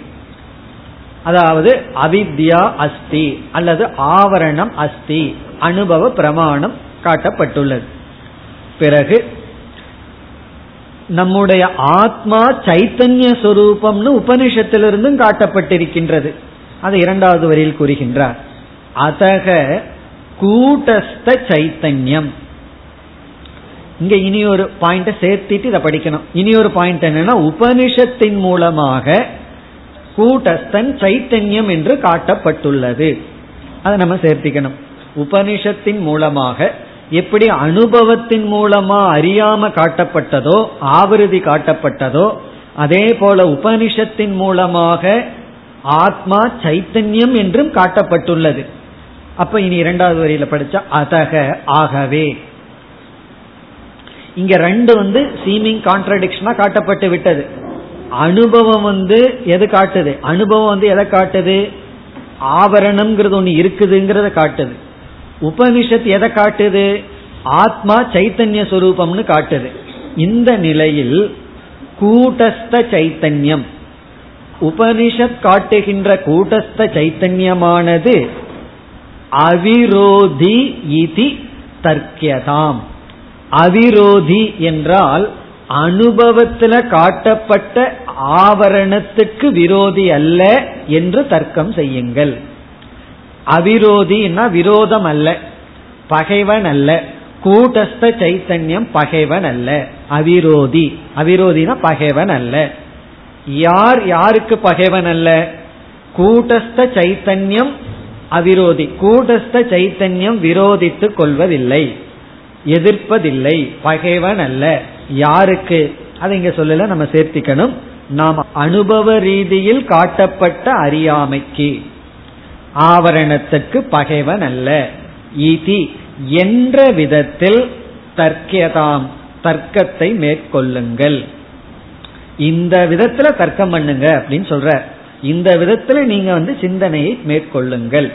அதாவது அவித்யா அஸ்தி அல்லது ஆவரணம் அஸ்தி அனுபவ பிரமாணம் காட்டப்பட்டுள்ளது. பிறகு நம்முடைய ஆத்மா சைத்தன்ய சொரூபம்னு உபனிஷத்திலிருந்தும் காட்டப்பட்டிருக்கின்றது. அது இரண்டாவது வரியில் கூறுகின்றார். அதக கூட்டஸ்த சைத்தன்யம். இங்க இனி ஒரு பாயிண்ட சேர்த்திட்டு இதை படிக்கணும். இனி ஒரு பாயிண்ட் என்னன்னா உபனிஷத்தின் மூலமாக கூட்டஸ்தன் சைத்தன்யம் என்று காட்டப்பட்டுள்ளது. அதை நம்ம சேர்த்திக்கணும். உபனிஷத்தின் மூலமாக எப்படி அனுபவத்தின் மூலமா அறியாம காட்டப்பட்டதோ ஆவிருதி காட்டப்பட்டதோ அதே போல உபனிஷத்தின் மூலமாக ஆத்மா சைத்தன்யம் என்றும் காட்டப்பட்டுள்ளது. அப்ப இனி இரண்டாவது வரியில படிச்சா அதக ஆகவே. இங்க ரெண்டு வந்து சீமிங் கான்ட்ரடிக்ஷனா காட்டப்பட்டு விட்டது. அனுபவம் வந்து எது காட்டுது? அனுபவம் வந்து எதை காட்டுது? ஆவரணம்ங்கிறது ஒண்ணு இருக்குதுங்கிறத காட்டுது. உபனிஷத் எதை காட்டுது? ஆத்மா சைத்தன்ய சொரூபம்னு காட்டுது. இந்த நிலையில் கூட்டஸ்த சைத்தன்யம். உபனிஷத் காட்டுகின்ற கூட்டஸ்த சைத்தன்யமானது அவிரோதி இதி தர்க்கியதாம். அவிரோதி என்றால் அனுபவத்தில் காட்டப்பட்ட ஆவரணத்துக்கு விரோதி அல்ல என்று தர்க்கம் செய்யுங்கள். அவிரோதினா விரோதம் அல்ல பகைவன் அல்ல கூட்டஸ்த சைத்தன்யம் பகைவன் அல்ல அவிரோதி. அவிரோதினா பகைவன் அல்ல. யார் யாருக்கு பகைவன் அல்ல? கூட்டஸ்த சைத்தன்யம் அவிரோதி. கூட்டஸ்த சைத்தன்யம் விரோதித்துக் கொள்வதில்லை. எதிர்ப்பதில்லை பகைவன் அல்ல. யாருக்கு? அதை இங்க சொல்லல நம்ம சேர்த்திக்கணும். நாம் அனுபவ ரீதியில் காட்டப்பட்ட அறியாமைக்கு. ஆவரணத்துக்கு பகைவன் அல்ல. ஈதி என்ற விதத்தில் தர்க்கியதாம் தர்க்கத்தை மேற்கொள்ளுங்கள். இந்த விதத்துல தர்க்கம் பண்ணுங்க அப்படின்னு சொல்ற. இந்த விதத்துல நீங்க வந்து சிந்தனையை மேற்கொள்ளுங்கள்.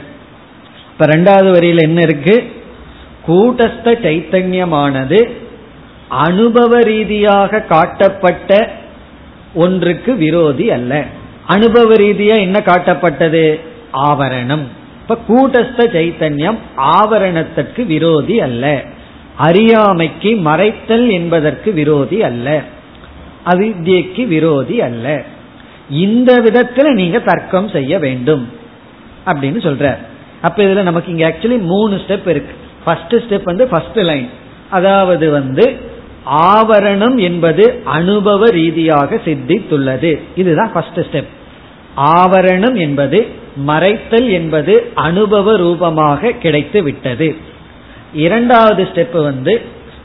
இப்ப ரெண்டாவது வரியில என்ன இருக்கு? கூட்டஸ்த சைத்தன்யமானது அனுபவ ரீதியாக காட்டப்பட்ட ஒன்றுக்கு விரோதி அல்ல. அனுபவ ரீதியா என்ன காட்டப்பட்டது? ஆவரணம். இப்ப கூட்டஸ்த சைத்தன்யம் ஆவரணத்திற்கு விரோதி அல்ல. அறியாமைக்கு மறைத்தல் என்பதற்கு விரோதி அல்ல. அவித்யக்கு விரோதி அல்ல. இந்த விதத்துல நீங்க தர்க்கம் செய்ய வேண்டும் அப்படின்னு சொல்ற அப்ப இதுல நமக்கு இங்க ஆக்சுவலி மூணு ஸ்டெப் இருக்கு. ஃபர்ஸ்ட் ஸ்டெப் வந்து ஃபர்ஸ்ட் லைன் அதாவது வந்து ஆவரணம் என்பது அனுபவ ரீதியாக சித்தித்துள்ளது. இதுதான் ஃபர்ஸ்ட் ஸ்டெப் ஆவரணம் என்பது மறைத்தல் என்பது அனுபவ ரூபமாக கிடைத்து விட்டது. இரண்டாவது ஸ்டெப் வந்து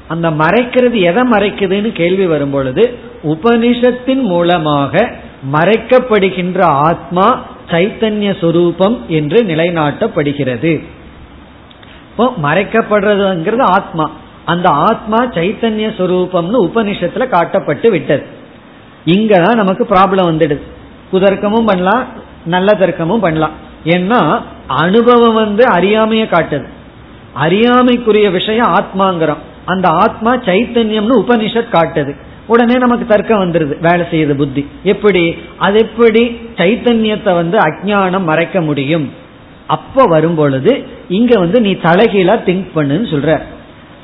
அந்த மறைக்கிறது எதை மறைக்குதுன்னு கேள்வி வரும் பொழுது உபனிஷத்தின் மூலமாக மறைக்கப்படுகின்ற ஆத்மா சைத்தன்ய சொரூபம் என்று நிலைநாட்டப்படுகிறது. இப்போ மறைக்கப்படுறதுங்கிறது ஆத்மா. அந்த ஆத்மா சைத்தன்ய சுரூபம்னு உபனிஷத்துல காட்டப்பட்டு விட்டது. இங்கதான் நமக்கு ப்ராப்ளம் வந்துடுது. குதர்க்கமும் பண்ணலாம் நல்ல தர்க்கமும் பண்ணலாம். ஏன்னா அனுபவம் வந்து அறியாமைய காட்டுது. அறியாமைக்குரிய விஷயம் ஆத்மாங்கிறோம். அந்த ஆத்மா சைத்தன்யம்னு உபனிஷத் காட்டுது. உடனே நமக்கு தர்க்கம் வந்துருது. வேலை செய்யுது புத்தி. எப்படி? அது எப்படி சைத்தன்யத்தை வந்து அஜானம் மறைக்க முடியும்? அப்ப வரும் பொழுது இங்க வந்து நீ தலைகீழா திங்க் பண்ணுன்னு சொல்ற.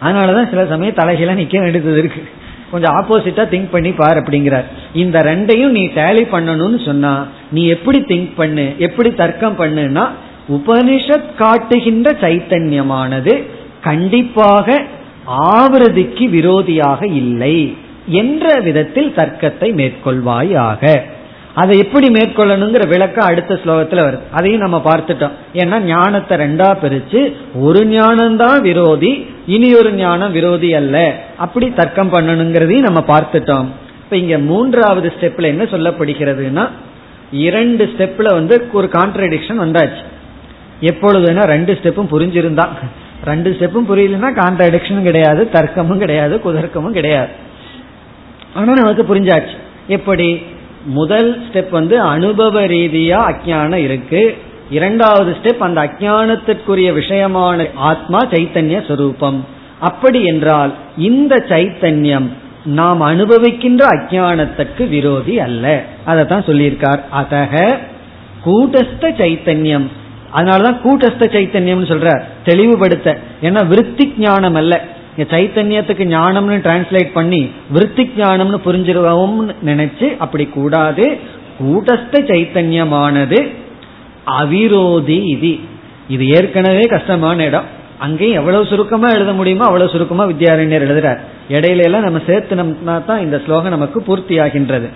அதனாலதான் சில சமயம் தலைகீழா நிக்க வேண்டியது இருக்கு. கொஞ்சம் ஆப்போசிட்டா திங்க் பண்ணி பார் அப்படிங்கிறார். இந்த ரெண்டையும் நீ டேலி பண்ணணும்னு சொன்னா நீ எப்படி திங்க் பண்ணு எப்படி தர்க்கம் பண்ணுனா உபனிஷத் காட்டுகின்ற சைத்தன்யமானது கண்டிப்பாக ஆவிரதிக்கு விரோதியாக இல்லை என்ற விதத்தில் தர்க்கத்தை மேற்கொள்வாயாக. அதை எப்படி மேற்கொள்ளணுங்கிற விளக்கம் அடுத்த ஸ்லோகத்துல வருது. அதையும் நம்ம பார்த்துட்டோம். ஏன்னா ஞானத்தை ரெண்டா பிரிச்சு ஒரு ஞானம்தான் விரோதி இனி ஒரு ஞானம் விரோதி அல்ல. அப்படி தர்க்கம் பண்ணணுங்கிறதையும் நம்ம பார்த்துட்டோம். இப்ப இங்க மூன்றாவது ஸ்டெப்ல என்ன சொல்லப்படுகிறதுனா இரண்டு ஸ்டெப்ல வந்து ஒரு கான்ட்ரடிக்ஷன் வந்தாச்சு. எப்பொழுதுனா ரெண்டு ஸ்டெப்பும் புரிஞ்சிருந்தா. ரெண்டு ஸ்டெப்பும் புரியலன்னா கான்ட்ரடிக்ஷனும் கிடையாது தர்க்கமும் கிடையாது குதர்க்கமும் கிடையாது. ஆனா நமக்கு புரிஞ்சாச்சு. எப்படி? முதல் ஸ்டெப் வந்து அனுபவ ரீதியா அஜானம் இருக்கு. இரண்டாவது ஸ்டெப் அந்த அஜானத்திற்குரிய விஷயமான ஆத்மா சைத்தன்ய சொரூபம். அப்படி என்றால் இந்த சைத்தன்யம் நாம் அனுபவிக்கின்ற அஜானத்துக்கு விரோதி அல்ல. அதை தான் சொல்லியிருக்கார். அதக கூட்டஸ்த சைத்தன்யம். அதனாலதான் கூட்டஸ்த சைத்தன்யம் சொல்ற தெளிவுபடுத்த. ஏன்னா விருத்தி ஞானம் அல்ல. சைத்தன்யத்துக்கு ஞானம்னு டிரான்ஸ்லேட் பண்ணி விருத்தி ஞானம்னு புரிஞ்சிருவோம் நினைச்சு அப்படி கூடாது. கூட்டஸ்த சைத்தன்யமானது அவிரோதி இது. இது ஏற்கனவே கஷ்டமான இடம். அங்கேயும் எவ்வளவு சுருக்கமா எழுத முடியுமோ அவ்வளவு சுருக்கமா வித்யாரண்யர் எழுதுறார். இடையில எல்லாம் நம்ம சேர்த்துனோம்னா தான் இந்த ஸ்லோகம் நமக்கு பூர்த்தி ஆகின்றது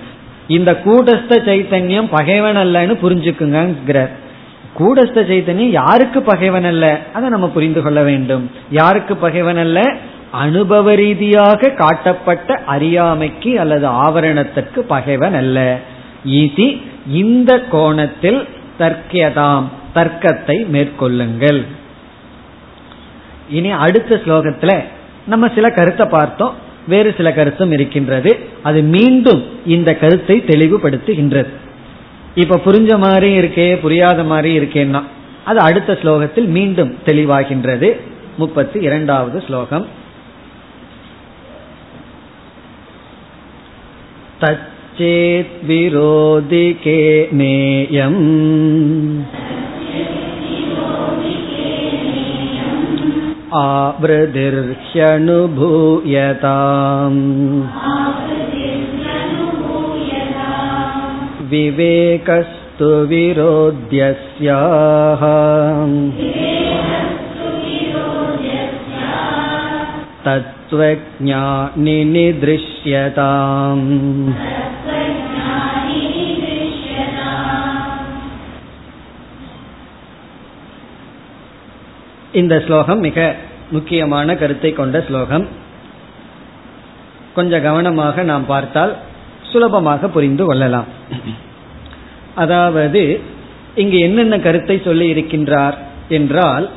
இந்த கூட்டஸ்த சைத்தன்யம் பகைவன் அல்லன்னு புரிஞ்சுக்குங்கிறார் கூடஸ்த சைத்தன்யம் யாருக்கு பகைவன் அல்ல? அதை நம்ம புரிந்து கொள்ள வேண்டும். யாருக்கு பகைவன் அல்ல? அனுபவ ரீதியாக காட்டப்பட்ட அறியாமைக்கு அல்லது ஆவரணத்திற்கு பகைவன் அல்ல. இதி இந்த கோணத்தில் தர்க்கியதாம் தர்க்கத்தை மேற்கொள்ளுங்கள். இனி அடுத்த ஸ்லோகத்துல நம்ம சில கருத்தை பார்த்தோம். வேறு சில கருத்தும் இருக்கின்றது. அது மீண்டும் இந்த கருத்தை தெளிவுபடுத்துகின்றது. இப்ப புரிஞ்ச மாதிரி இருக்கே புரியாத மாதிரி இருக்கேன்னா அது அடுத்த ஸ்லோகத்தில் மீண்டும் தெளிவாகின்றது. முப்பத்தி இரண்டாவது ஸ்லோகம். தச்சேத் நேயம் கே विवेकस्तु विरोध्यस्याः तत्त्वज्ञानिनिदृश्यताम् இந்த ஸ்லோகம் மிக முக்கியமான கருத்தை கொண்ட ஸ்லோகம் கொஞ்சம் கவனமாக நாம் பார்த்தால் சுலபமாக புரிந்து கொள்ளலாம் அதாவது இங்கு என்னென்ன கருத்தை சொல்லி இருக்கின்றார் என்றால்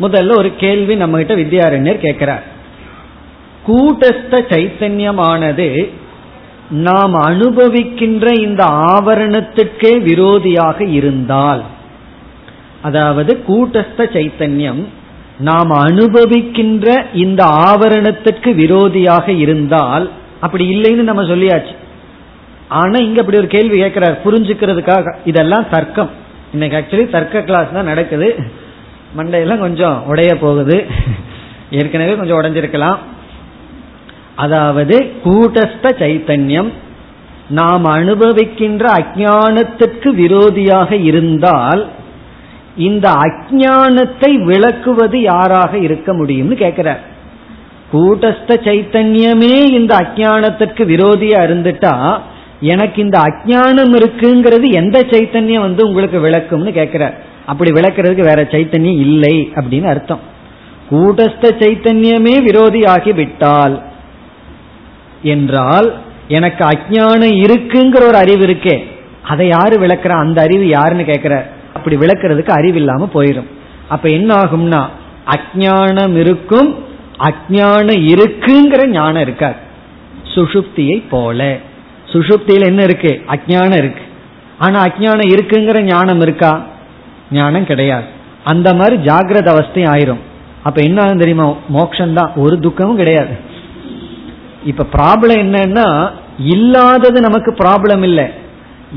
முதல்ல ஒரு கேள்வி நம்ம கிட்ட வித்யாரண்யர் கேட்கிறார். கூட்டஸ்த சைத்தன்யமானது நாம் அனுபவிக்கின்ற இந்த ஆவரணத்துக்கே விரோதியாக இருந்தால் அதாவது கூட்டஸ்த சைத்தன்யம் நாம் அனுபவிக்கின்ற இந்த ஆவரணத்துக்கு விரோதியாக இருந்தால் அப்படி இல்லைன்னு நம்ம சொல்லியாச்சு. ஆனா இங்க அப்படி ஒரு கேள்வி கேட்கிறார் புரிஞ்சுக்கிறதுக்காக. இதெல்லாம் தர்க்கம். இன்னைக்கு ஆக்சுவலி தர்க்க கிளாஸ் தான் நடக்குது. மண்டையெல்லாம் கொஞ்சம் உடைய போகுது. ஏற்கனவே கொஞ்சம் உடஞ்சிருக்கலாம். அதாவது கூட்டஸ்த சைத்தன்யம். நாம் அனுபவிக்கின்ற அஜானத்துக்கு விரோதியாக இருந்தால் இந்த அஜானத்தை விளக்குவது யாராக இருக்க முடியும்னு கேட்கிறார். கூட்டஸ்த சைத்தன்யமே இந்த அஜானத்திற்கு விரோதியா இருந்துட்டா எனக்கு இந்த அஜானம் இருக்குங்கிறது எந்த சைத்தன்யம் வந்து உங்களுக்கு விளக்கும்னு கேட்கிறார். அப்படி விளக்குறதுக்கு வேற சைத்தன்யம் இல்லை அப்படின்னு அர்த்தம். கூட்டஸ்த சைத்தன்யமே விரோதி ஆகிவிட்டால் என்றால் எனக்கு அஜானம் இருக்குங்கிற ஒரு அறிவு இருக்கே. அதை யாரு விளக்குறா? அந்த அறிவு யாருன்னு கேட்கிறார். அப்படி விளக்குறதுக்கு அறிவு இல்லாம போயிடும் அப்ப என்ன ஆகும்னா அஜானம் இருக்கும் அஜானம் இருக்குங்கிற ஞானம் இருக்காது. சுஷுப்தியை போல. சுஷுப்தியில் என்ன இருக்கு? அஜானம் இருக்கு. ஆனா அஜானம் இருக்குங்கிற ஞானம் இருக்கா? ஞானம் கிடையாது. அந்த மாதிரி ஜாகிரத அவஸ்தை ஆயிரும். அப்ப என்ன ஆகும் தெரியுமா? மோக்ஷம் தான் ஒரு துக்கமும் கிடையாது. இப்ப ப்ராப்ளம் என்னன்னா இல்லாதது நமக்கு ப்ராப்ளம் இல்லை.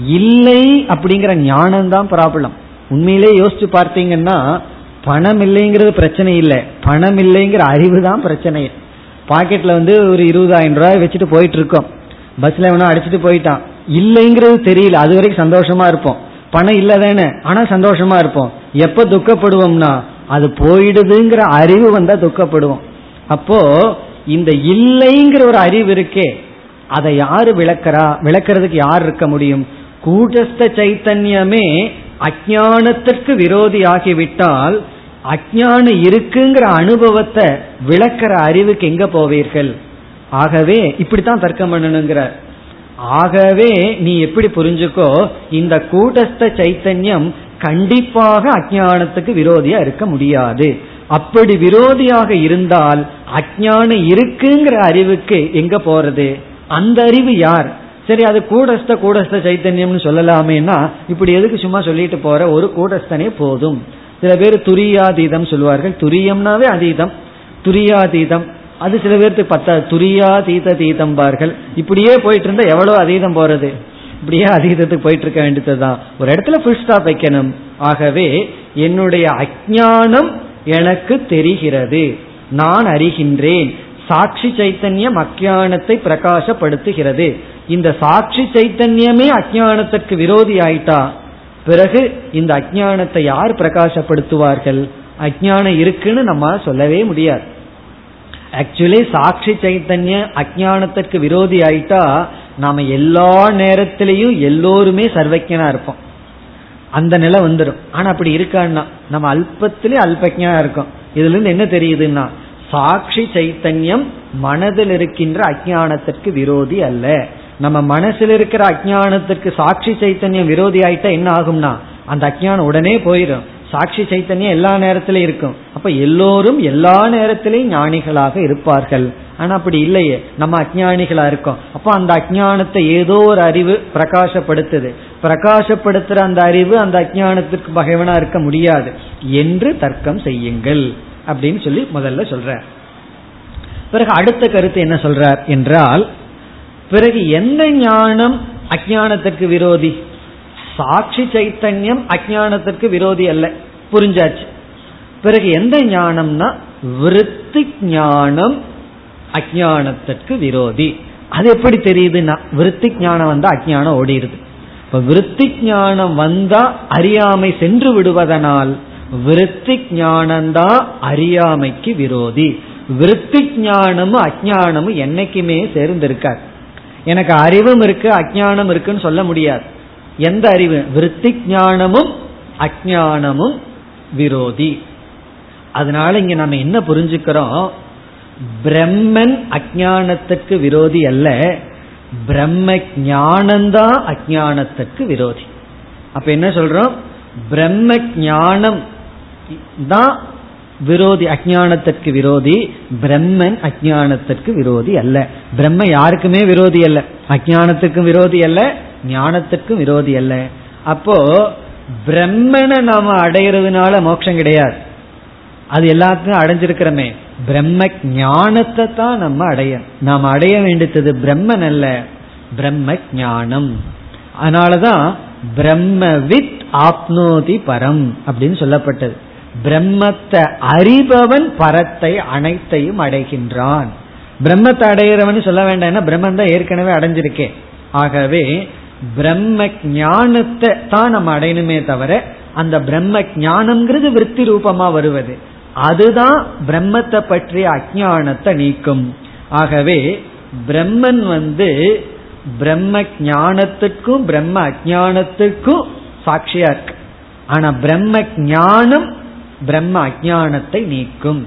இல்லை அப்படிங்கிற ஞானம் தான் ப்ராப்ளம் உண்மையிலே யோசிச்சு பார்த்தீங்கன்னா பணம் இல்லைங்கிறது பிரச்சனை இல்லை. பணம் இல்லைங்கிற அறிவு தான் பிரச்சனை. பாக்கெட்ல வந்து ஒரு இருபதாயிரம் ரூபாய் வச்சுட்டு போயிட்டு இருக்கோம். பஸ்ல வேணா அடிச்சுட்டு போயிட்டான். இல்லைங்கிறது தெரியல. அது வரைக்கும் சந்தோஷமா இருப்போம். பணம் இல்லதானே? ஆனா சந்தோஷமா இருப்போம். எப்ப துக்கப்படுவோம்னா அது போயிடுதுங்கிற அறிவு வந்தா துக்கப்படுவோம். அப்போ இந்த இல்லைங்கிற ஒரு அறிவு இருக்கே அதை யாரு விளக்கறா? விளக்குறதுக்கு யார் இருக்க முடியும்? கூட்டஸ்த சைத்தன்யமே அஜானத்திற்கு விரோதி ஆகிவிட்டால் அஜானம் இருக்குங்கிற அனுபவத்தை விளக்கிற அறிவுக்கு எங்க போவீர்கள்? ஆகவே இப்படித்தான் தர்க்கம் பண்ணணுங்கிற. ஆகவே நீ எப்படி புரிஞ்சுக்கோ இந்த கூட்டஸ்த சைத்தன்யம் கண்டிப்பாக அஜானத்துக்கு விரோதியா இருக்க முடியாது. அப்படி விரோதியாக இருந்தால் அஜானம் இருக்குங்கிற அறிவுக்கு எங்க போறது? அந்த அறிவு யார்? சரி அது கூடஸ்த கூடஸ்த சைத்தன்யம்னு சொல்லலாமேனா இப்படி எதுக்கு சும்மா சொல்லிட்டு போற? ஒரு கூடஸ்தனே போதும். சில பேர் துரியாதீதம் சொல்லுவார்கள் துரியம்னாவே அதீதம். துரியாதீதம். அது சில பேர்த்துக்கு பத்தா துரியா தீத தீதம்பார்கள். இப்படியே போயிட்டு இருந்தா எவ்வளவு அதீதம் போறது? இப்படியே அதீதத்துக்கு போயிட்டு இருக்க வேண்டியதுதான். ஒரு இடத்துல ஃபுல் ஸ்டாப் வைக்கணும். ஆகவே என்னுடைய அஜானம் எனக்கு தெரிகிறது. நான் அறிகின்றேன். சாட்சி சைத்தன்யம் அஜானத்தை பிரகாசப்படுத்துகிறது. இந்த சாட்சி சைத்தன்யமே அஜானத்துக்கு விரோதி ஆயிட்டா? பிறகு இந்த அஜானத்தை யார் பிரகாசப்படுத்துவார்கள்? அஜானம் இருக்குன்னு நம்ம சொல்லவே முடியாது. ஆக்சுவலி சாட்சி சைத்தன்ய அஜானத்திற்கு விரோதி ஆயிட்டா நாம எல்லா நேரத்திலையும் எல்லோருமே சர்வஜனா இருப்போம் அந்த நிலை வந்துடும் ஆனா அப்படி இருக்கான்னா நம்ம அல்பத்திலே அல்பஜா இருக்கோம் இதுல இருந்து என்ன தெரியுதுன்னா சாட்சி சைத்தன்யம் மனதில் இருக்கின்ற அஜானத்திற்கு விரோதி அல்ல நம்ம மனசில் இருக்கிற அஜானத்திற்கு சாட்சி சைத்தன்யம் விரோதி ஆயிட்டா என்ன ஆகும்னா அந்த அஜானம் உடனே போயிடும் சாட்சி சைத்தன்யம் எல்லா நேரத்திலையும் இருக்கும். அப்ப எல்லோரும் எல்லா நேரத்திலையும் ஞானிகளாக இருப்பார்கள். ஆனா அப்படி இல்லையே. நம்ம அஜானிகளா இருக்கோம். அப்ப அந்த அஜானத்தை ஏதோ ஒரு அறிவு பிரகாசப்படுத்துது. பிரகாசப்படுத்துற அந்த அறிவு அந்த அஜானத்திற்கு பகைவனா இருக்க முடியாது. என்று தர்க்கம் செய்யுங்கள். அப்படின்னு சொல்லி முதல்ல சொல்ற பிறகு அடுத்த கருத்து என்ன சொல்றார் என்றால் பிறகு எந்த ஞானம் அஜானத்திற்கு விரோதி? சாட்சி சைத்தன்யம் அஜானத்திற்கு விரோதி அல்ல. புரிஞ்சாச்சு? பிறகு எந்த ஞானம்னா விருத்தி ஞானம் அஜானத்திற்கு விரோதி. அது எப்படி தெரியுதுன்னா விருத்தி ஞானம் வந்தா அஜானம் ஓடிடுது இப்ப விருத்தி ஞானம் வந்தா அறியாமை சென்று விடுவதனால் விருத்தி ஞானம்தான் அறியாமைக்கு விரோதி. விருத்தி ஞானமும் அஜானமும் என்னைக்குமே சேர்ந்திருக்கார் எனக்கு அறிவும் இருக்கு அஜானம் இருக்குன்னு சொல்ல முடியாது. எந்த அறிவு? விருத்தி ஞானமும் அஜானமும் விரோதி. அதனால இங்க நம்ம என்ன புரிஞ்சுக்கிறோம்? பிரம்மன் அஜானத்துக்கு விரோதி அல்ல. பிரம்ம ஞானம்தான் அஜானத்துக்கு விரோதி. அப்ப என்ன சொல்றோம்? பிரம்ம ஞானம் தான் விரோதி அஜானத்திற்கு விரோதி பிரம்மன் அஜானத்திற்கு விரோதி அல்ல. பிரம்ம யாருக்குமே விரோதி அல்ல. அஜானத்துக்கும் விரோதி அல்ல ஞானத்துக்கும் விரோதி அல்ல. அப்போ பிரம்மனை நாம அடையிறதுனால மோட்சம் கிடையாது. அது எல்லாத்துக்கும் அடைஞ்சிருக்கிறோமே. பிரம்ம ஞானத்தை தான் நம்ம அடைய நாம் அடைய வேண்டியது பிரம்மன் அல்ல பிரம்ம ஞானம். அதனாலதான் பிரம்மவித் ஆப்னோதி பரம் அப்படின்னு சொல்லப்பட்டது. பிரம்மத்தை அறிபவன் பரத்தை அனைத்தையும் அடைகின்றான். பிரம்மத்தை அடைகிறவன் சொல்ல வேண்டாம் பிரம்மன் தான் ஏற்கனவே அடைஞ்சிருக்கேன் ஆகவே பிரம்ம ஞானத்தை தான் நம்ம அடையணுமே தவிர அந்த பிரம்ம ஞானம்ங்கிறது விற்பி ரூபமா வருவது. அதுதான் பிரம்மத்தை பற்றிய அஜானத்தை நீக்கும். ஆகவே பிரம்மன் வந்து பிரம்ம ஞானத்துக்கும் பிரம்ம அஜானத்துக்கும் சாட்சியா இருக்கு. ஆனா பிரம்ம ஞானம் பிரம்ம அஜானத்தை நீக்கும்.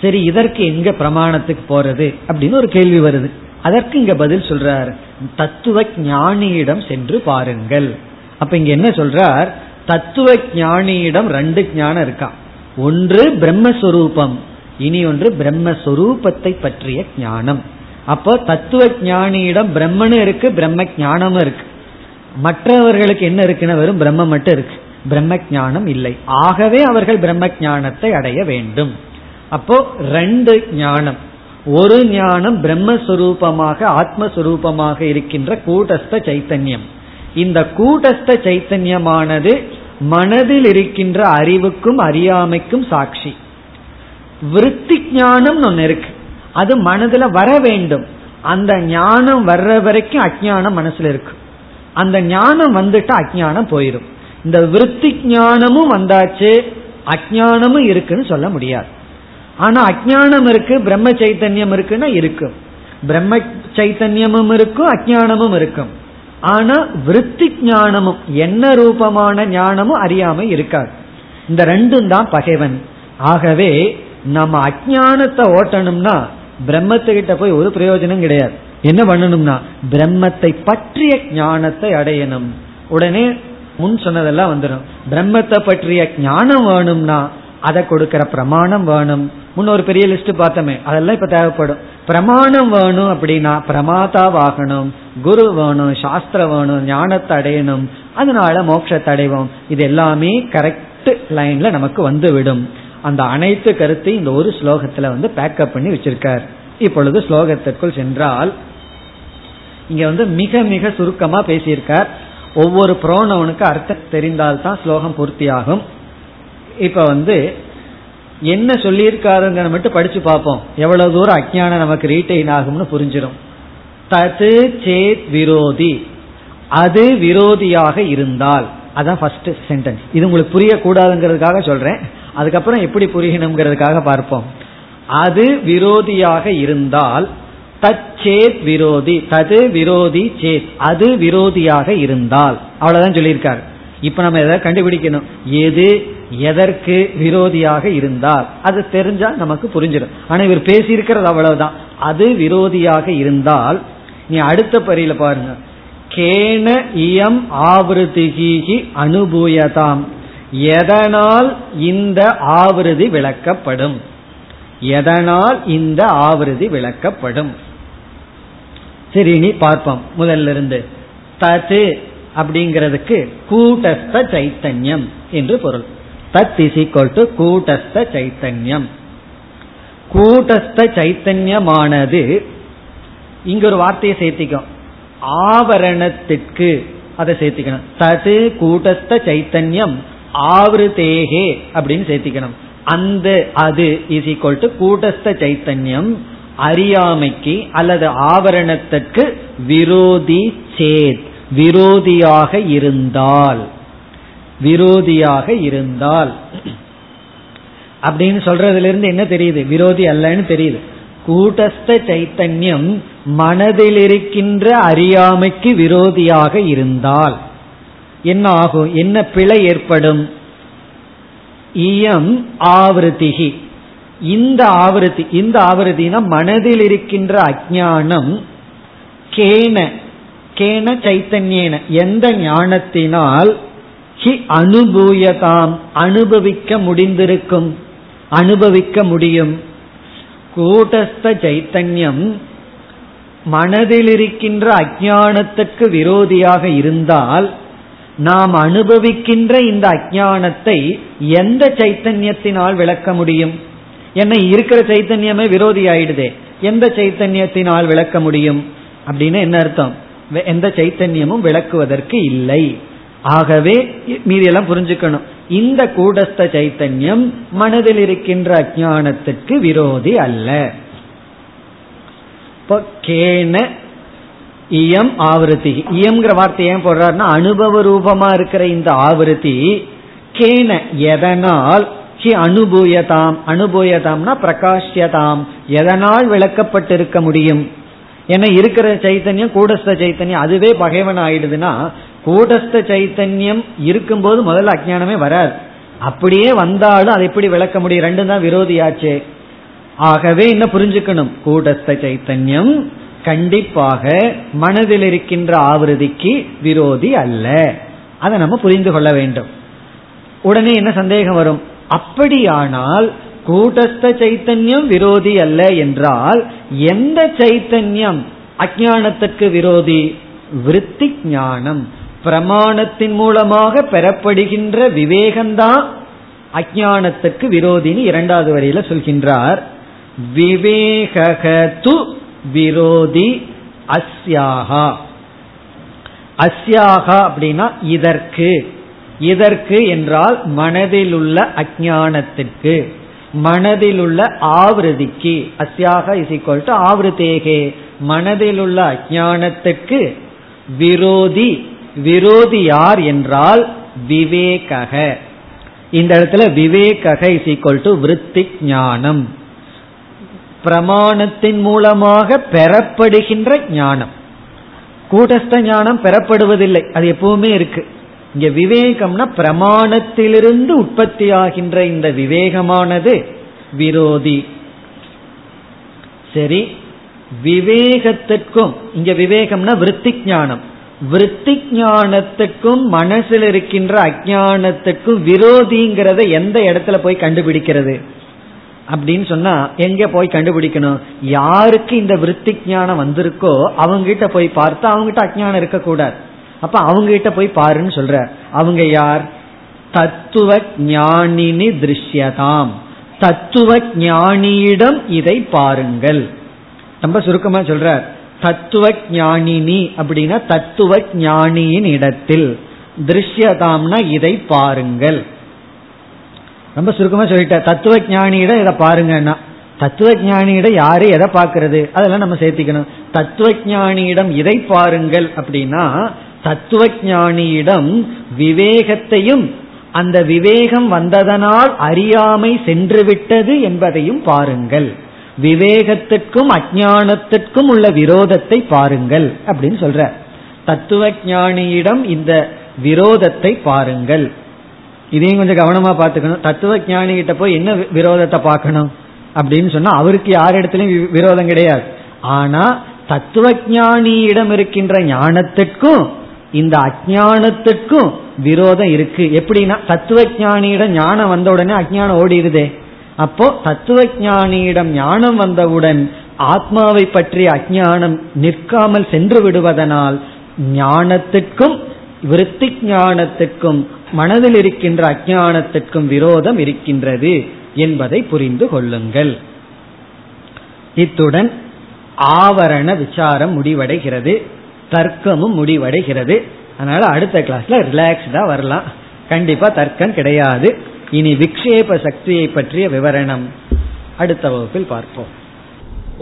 சரி இதற்கு எங்க பிரமாணத்துக்கு போறது அப்படின்னு ஒரு கேள்வி வருது. அதற்கு இங்க பதில் சொல்றார் தத்துவ ஞானியிடம் சென்று பாருங்கள். அப்ப இங்க என்ன சொல்றார் தத்துவ ஞானியிடம் ரெண்டு ஞானம் இருக்கா? ஒன்று பிரம்மஸ்வரூபம் இனி ஒன்று பிரம்மஸ்வரூபத்தை பற்றிய ஞானம். அப்போ தத்துவ ஞானியிடம் பிரம்மனும் இருக்கு பிரம்ம ஞானமும் இருக்கு. மற்றவர்களுக்கு என்ன இருக்குன்னு வெறும் பிரம்ம மட்டும் இருக்கு. பிரம்ம ஞானம் இல்லை. ஆகவே அவர்கள் பிரம்ம ஞானத்தை அடைய வேண்டும். அப்போ ரெண்டு ஞானம். ஒரு ஞானம் பிரம்மஸ்வரூபமாக ஆத்மஸ்வரூபமாக இருக்கின்ற கூட்டஸ்த சைத்தன்யம். இந்த கூட்டஸ்த சைத்தன்யமானது மனதில் இருக்கின்ற அறிவுக்கும் அறியாமைக்கும் சாட்சி. விருத்தி ஞானம் ஒன்னு இருக்கு. அது மனதுல வர வேண்டும். அந்த ஞானம் வர்ற வரைக்கும் அஜானம் மனசுல இருக்கு. அந்த ஞானம் வந்துட்டு அஜானம் போயிடும் இந்த விருத்தி ஞானமும் வந்தாச்சு அஜானமும் இருக்குன்னு சொல்ல முடியாது. ஆனா அஜானம் இருக்கு பிரம்ம சைத்தன்யம் இருக்குன்னா இருக்கும். பிரம்ம சைத்தன்யமும் இருக்கும் அஜானமும் இருக்கும். ஆனா விருத்தி ஞானமும் என்ன ரூபமான ஞானமும் அறியாம இருக்காது. இந்த ரெண்டும் தான் பகைவன். ஆகவே நம்ம அஜானத்தை ஓட்டணும்னா பிரம்மத்துக்கிட்ட போய் ஒரு பிரயோஜனம் கிடையாது. என்ன பண்ணணும்னா பிரம்மத்தை பற்றிய ஞானத்தை அடையணும். உடனே முன் சொன்னதெல்லாம் வந்துடும் பிரம்மத்தை பற்றிய ஞானம் வேணும்னா அதை கொடுக்கிற பிரமாணம் வேணும். முன்ன ஒரு பெரிய லிஸ்ட் பார்த்தோமே அதெல்லாம் இப்ப தேவைப்படும். பிரமாணம் வேணும் அப்படின்னா பிரமாதாவாகணும் குரு வேணும் சாஸ்திரம் வேணும் ஞானத்தை அடையணும் அதனால மோட்சத்தை அடைவோம். இது எல்லாமே கரெக்ட் லைன்ல நமக்கு வந்துவிடும். அந்த அனைத்து கருத்தையும் இந்த ஒரு ஸ்லோகத்துல வந்து பேக்கப் பண்ணி வச்சிருக்கார். இப்பொழுது ஸ்லோகத்திற்குள் சென்றால் இங்க வந்து மிக மிக சுருக்கமா பேசியிருக்கார். ஒவ்வொரு புரோனவனுக்கு அர்த்தம் தெரிந்தால்தான் ஸ்லோகம் பூர்த்தியாகும். இப்ப வந்து என்ன சொல்லியிருக்காருங்கிற மட்டும் படிச்சு பார்ப்போம். எவ்வளவு தூரம் அஜானம் நமக்கு ரீட்டைன் ஆகும்னு புரிஞ்சிடும் தது சேத் விரோதி. அது விரோதியாக இருந்தால். அதான் ஃபர்ஸ்ட் சென்டென்ஸ் இது உங்களுக்கு புரியக்கூடாதுங்கிறதுக்காக சொல்றேன். அதுக்கப்புறம் எப்படி புரியணுங்கிறதுக்காக பார்ப்போம். அது விரோதியாக இருந்தால் தச்சேத் விரோதி தது விரோதி சேத் அது விரோதியாக இருந்தால். அவ்வளவுதான் சொல்லியிருக்காரு. இப்ப நம்ம எதாவது கண்டுபிடிக்கணும்? எது எதற்கு விரோதியாக இருந்தால். அது தெரிஞ்சா நமக்கு புரிஞ்சிடும். ஆனா இவர் பேசியிருக்கிறது அவ்வளவுதான். அது விரோதியாக இருந்தால் நீ அடுத்த பரியில பாருங்க. கேன இயம் ஆவருதிகி அனுபூயதாம். எதனால் இந்த ஆவிருதி விளக்கப்படும்? எதனால் இந்த ஆவிருதி விளக்கப்படும்? சரி இனி பார்ப்போம் முதல்ல இருந்து தது அப்படிங்கிறதுக்கு கூட்டஸ்த சைத்தன்யம் என்று பொருள். தத் இஸ் ஈக்வல் டு கூட்டஸ்த சைத்தன்யம். கூட்டஸ்த சைத்தன்யமானது இங்க ஒரு வார்த்தையை சேர்த்திக்கும் ஆவரணத்திற்கு அதை சேர்த்திக்கணும். தது கூட்டஸ்த சைத்தன்யம் ஆவருதேகே அப்படின்னு சேர்த்திக்கணும். அந்த அது இஸ் ஈக்வல் டு கூட்டஸ்த சைத்தன்யம் அறியாமைக்கு அல்லது ஆவரணத்திற்கு விரோதி சேத் விரோதியாக இருந்தால். விரோதியாக இருந்தால். அப்படின்னு சொல்றதுல இருந்து என்ன தெரியுது? விரோதி அல்லன்னு தெரியுது. கூட்டஸ்த சைத்தன்யம் மனதில் இருக்கின்ற அறியாமைக்கு விரோதியாக இருந்தால். என்ன ஆகும்? என்ன பிழை ஏற்படும்? இயம் ஆவருத்திகி. இந்த ஆவருத்தி இந்த ஆவருத்தினா மனதில் இருக்கின்ற அஜானம் கேன கேன சைத்தன்யேன. எந்த ஞானத்தினால் ஹி அனுபூயதாம் அனுபவிக்க முடிந்திருக்கும் அனுபவிக்க முடியும். கூட்டஸ்த சைத்தன்யம் மனதில் இருக்கின்ற அஜானத்துக்கு விரோதியாக இருந்தால் நாம் அனுபவிக்கின்ற இந்த அஜானத்தை எந்த சைத்தன்யத்தினால் விளக்க முடியும்? என்ன இருக்கிற சைத்தன்யமே விரோதி ஆயிடுதே. எந்த சைத்தன்யத்தினால் விளக்க முடியும்? அப்படின்னு என்ன அர்த்தம்? எந்த சைத்தன்யமும் விளக்குவதற்கு இல்லை. ஆகவே மீதியெல்லாம் புரிஞ்சுக்கணும். இந்த கூடஸ்த சைத்தன்யம் மனதில் இருக்கின்ற அஜானத்துக்கு விரோதி அல்ல. கேன இயம் ஆவருத்தி. இயம்ங்கிற வார்த்தை ஏன் போடுறாருன்னா அனுபவ ரூபமா இருக்கிற இந்த ஆவருத்தி கேன எதனால் கி அனுபூயதாம். அனுபூயதாம்னா பிரகாஷ்யதாம். எதனால் விளக்கப்பட்டிருக்க முடியும்? ஏன்னா இருக்கிற சைத்தன்யம் கூடஸ்த சைத்தன்யம் அதுவே பகைவன் ஆயிடுதுன்னா கூடஸ்த சைத்தன்யம் இருக்கும்போது முதல்ல அஜானமே வராது. அப்படியே வந்தாலும் அதை எப்படி விளக்க முடியும்? ரெண்டும் தான் விரோதியாச்சே. ஆகவே என்ன புரிஞ்சுக்கணும்? கூடஸ்த சைத்தன்யம் கண்டிப்பாக மனதில் இருக்கின்ற ஆவிருதிக்கு விரோதி அல்ல. அதை நம்ம புரிந்து கொள்ள வேண்டும். உடனே என்ன சந்தேகம் வரும்? அப்படியானால் கூட்டஸ்த சைத்தன்யம் விரோதி அல்ல என்றால் எந்த சைத்தன்யம் அஜானத்துக்கு விரோதி? விருத்தி ஞானம். பிரமாணத்தின் மூலமாக பெறப்படுகின்ற விவேகம்தான் அஜானத்துக்கு விரோதின்னு இரண்டாவது வரியில சொல்கின்றார். விவேகது விரோதி அஸ்யாகா. அஸ்யாகா அப்படின்னா இதற்கு. இதற்கு என்றால் மனதில் உள்ள அஜானத்திற்கு மனதில் உள்ள ஆவிருதிக்கு. அஸ்யாக இஸ் ஈக்வல் டு ஆவிருத்தேகே மனதில் உள்ள அஜானத்துக்கு விரோதி விரோதி யார் என்றால் விவேகக. இந்த இடத்துல விவேகக இஸ் ஈக்வல் டு விருத்தி ஞானம். பிரமாணத்தின் மூலமாக பெறப்படுகின்ற ஞானம். கூட்டஸ்த ஞானம் பெறப்படுவதில்லை. அது எப்பவுமே இருக்கு. இங்க விவேகம்னா பிரமாணத்திலிருந்து உற்பத்தி ஆகின்ற இந்த விவேகமானது விரோதி. சரி? விவேகத்திற்கும் இங்க விவேகம்னா விருத்தி ஞானம் விருத்தி ஞானத்துக்கும் மனசில் இருக்கின்ற அஜானத்துக்கும் விரோதிங்கிறத எந்த இடத்துல போய் கண்டுபிடிக்கிறது? அப்படின்னு சொன்னா எங்க போய் கண்டுபிடிக்கணும்? யாருக்கு இந்த விருத்தி ஞானம் வந்திருக்கோ அவங்க கிட்ட போய் பார்த்தா அவங்ககிட்ட அஜானம் இருக்கக்கூடாது. அப்ப அவங்க கிட்ட போய் பாருன்னு சொல்ற அவங்க யார்? தத்துவ ஞானினி திருஷ்யதாம். தத்துவ ஞானியிடம் இதை பாருங்கள். ரொம்ப சுருக்கமா சொல்ற தத்துவ ஞானினி அப்படின்னா தத்துவ ஞானியின் இடத்தில். திருஷ்யதாம்னா இதை பாருங்கள். ரொம்ப சுருக்கமா சொல்லிட்ட தத்துவ ஞானியிடம் இதை பாருங்கன்னா தத்துவ ஞானியிடம் யாரு எதை பார்க்கறது? அதெல்லாம் நம்ம சேர்த்திக்கணும். தத்துவ ஞானியிடம் இதை பாருங்கள் அப்படின்னா தத்துவ ஞானியிடம் விவேகத்தையும் அந்த விவேகம் வந்ததனால் அறியாமை சென்றுவிட்டது என்பதையும் பாருங்கள். விவேகத்திற்கும் அஜானத்திற்கும் உள்ள விரோதத்தை பாருங்கள் அப்படின்னு சொல்ற. தத்துவ ஞானியிடம் இந்த விரோதத்தை பாருங்கள். இதையும் கொஞ்சம் கவனமா பார்த்துக்கணும். தத்துவ ஞானி கிட்ட போய் என்ன விரோதத்தை பார்க்கணும் அப்படின்னு சொன்னா அவருக்கு யார் இடத்துலயும் விரோதம் கிடையாது. ஆனா தத்துவ ஞானியிடம் இருக்கின்ற ஞானத்திற்கும் இந்த அஜானத்துக்கும் விரோதம் இருக்கு. எப்படின்னா தத்துவ ஞானியிடம் ஞானம் வந்த உடனே அஜானம் ஓடிடுதே. அப்போ தத்துவ ஞானியிடம் ஞானம் வந்தவுடன் ஆத்மாவை பற்றிய அஜானம் நிற்காமல் சென்று விடுவதனால் ஞானத்துக்கும் விருத்தி ஞானத்துக்கும் மனதில் இருக்கின்ற அஜானத்துக்கும் விரோதம் இருக்கின்றது என்பதை புரிந்து கொள்ளுங்கள். இத்துடன் ஆவரண விசாரம் முடிவடைகிறது. தர்க்கமும் முடிவடைகிறது அதனால அடுத்த கிளாஸ்ல ரிலாக்ஸ்டா வரலாம் கண்டிப்பா தர்க்கம் கிடையாது இனி விக்ஷேப சக்தியை பற்றிய விவரணம் அடுத்த வகுப்பில் பார்ப்போம்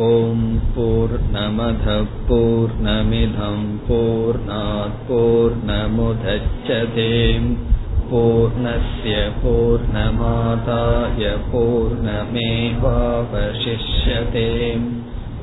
ॐ पूर्णमधपूर्णमिधं पूर्णात्पूर्णमुदच्छते पूर्णस्य पूर्णमादाय पूर्णमेवावशिष्यते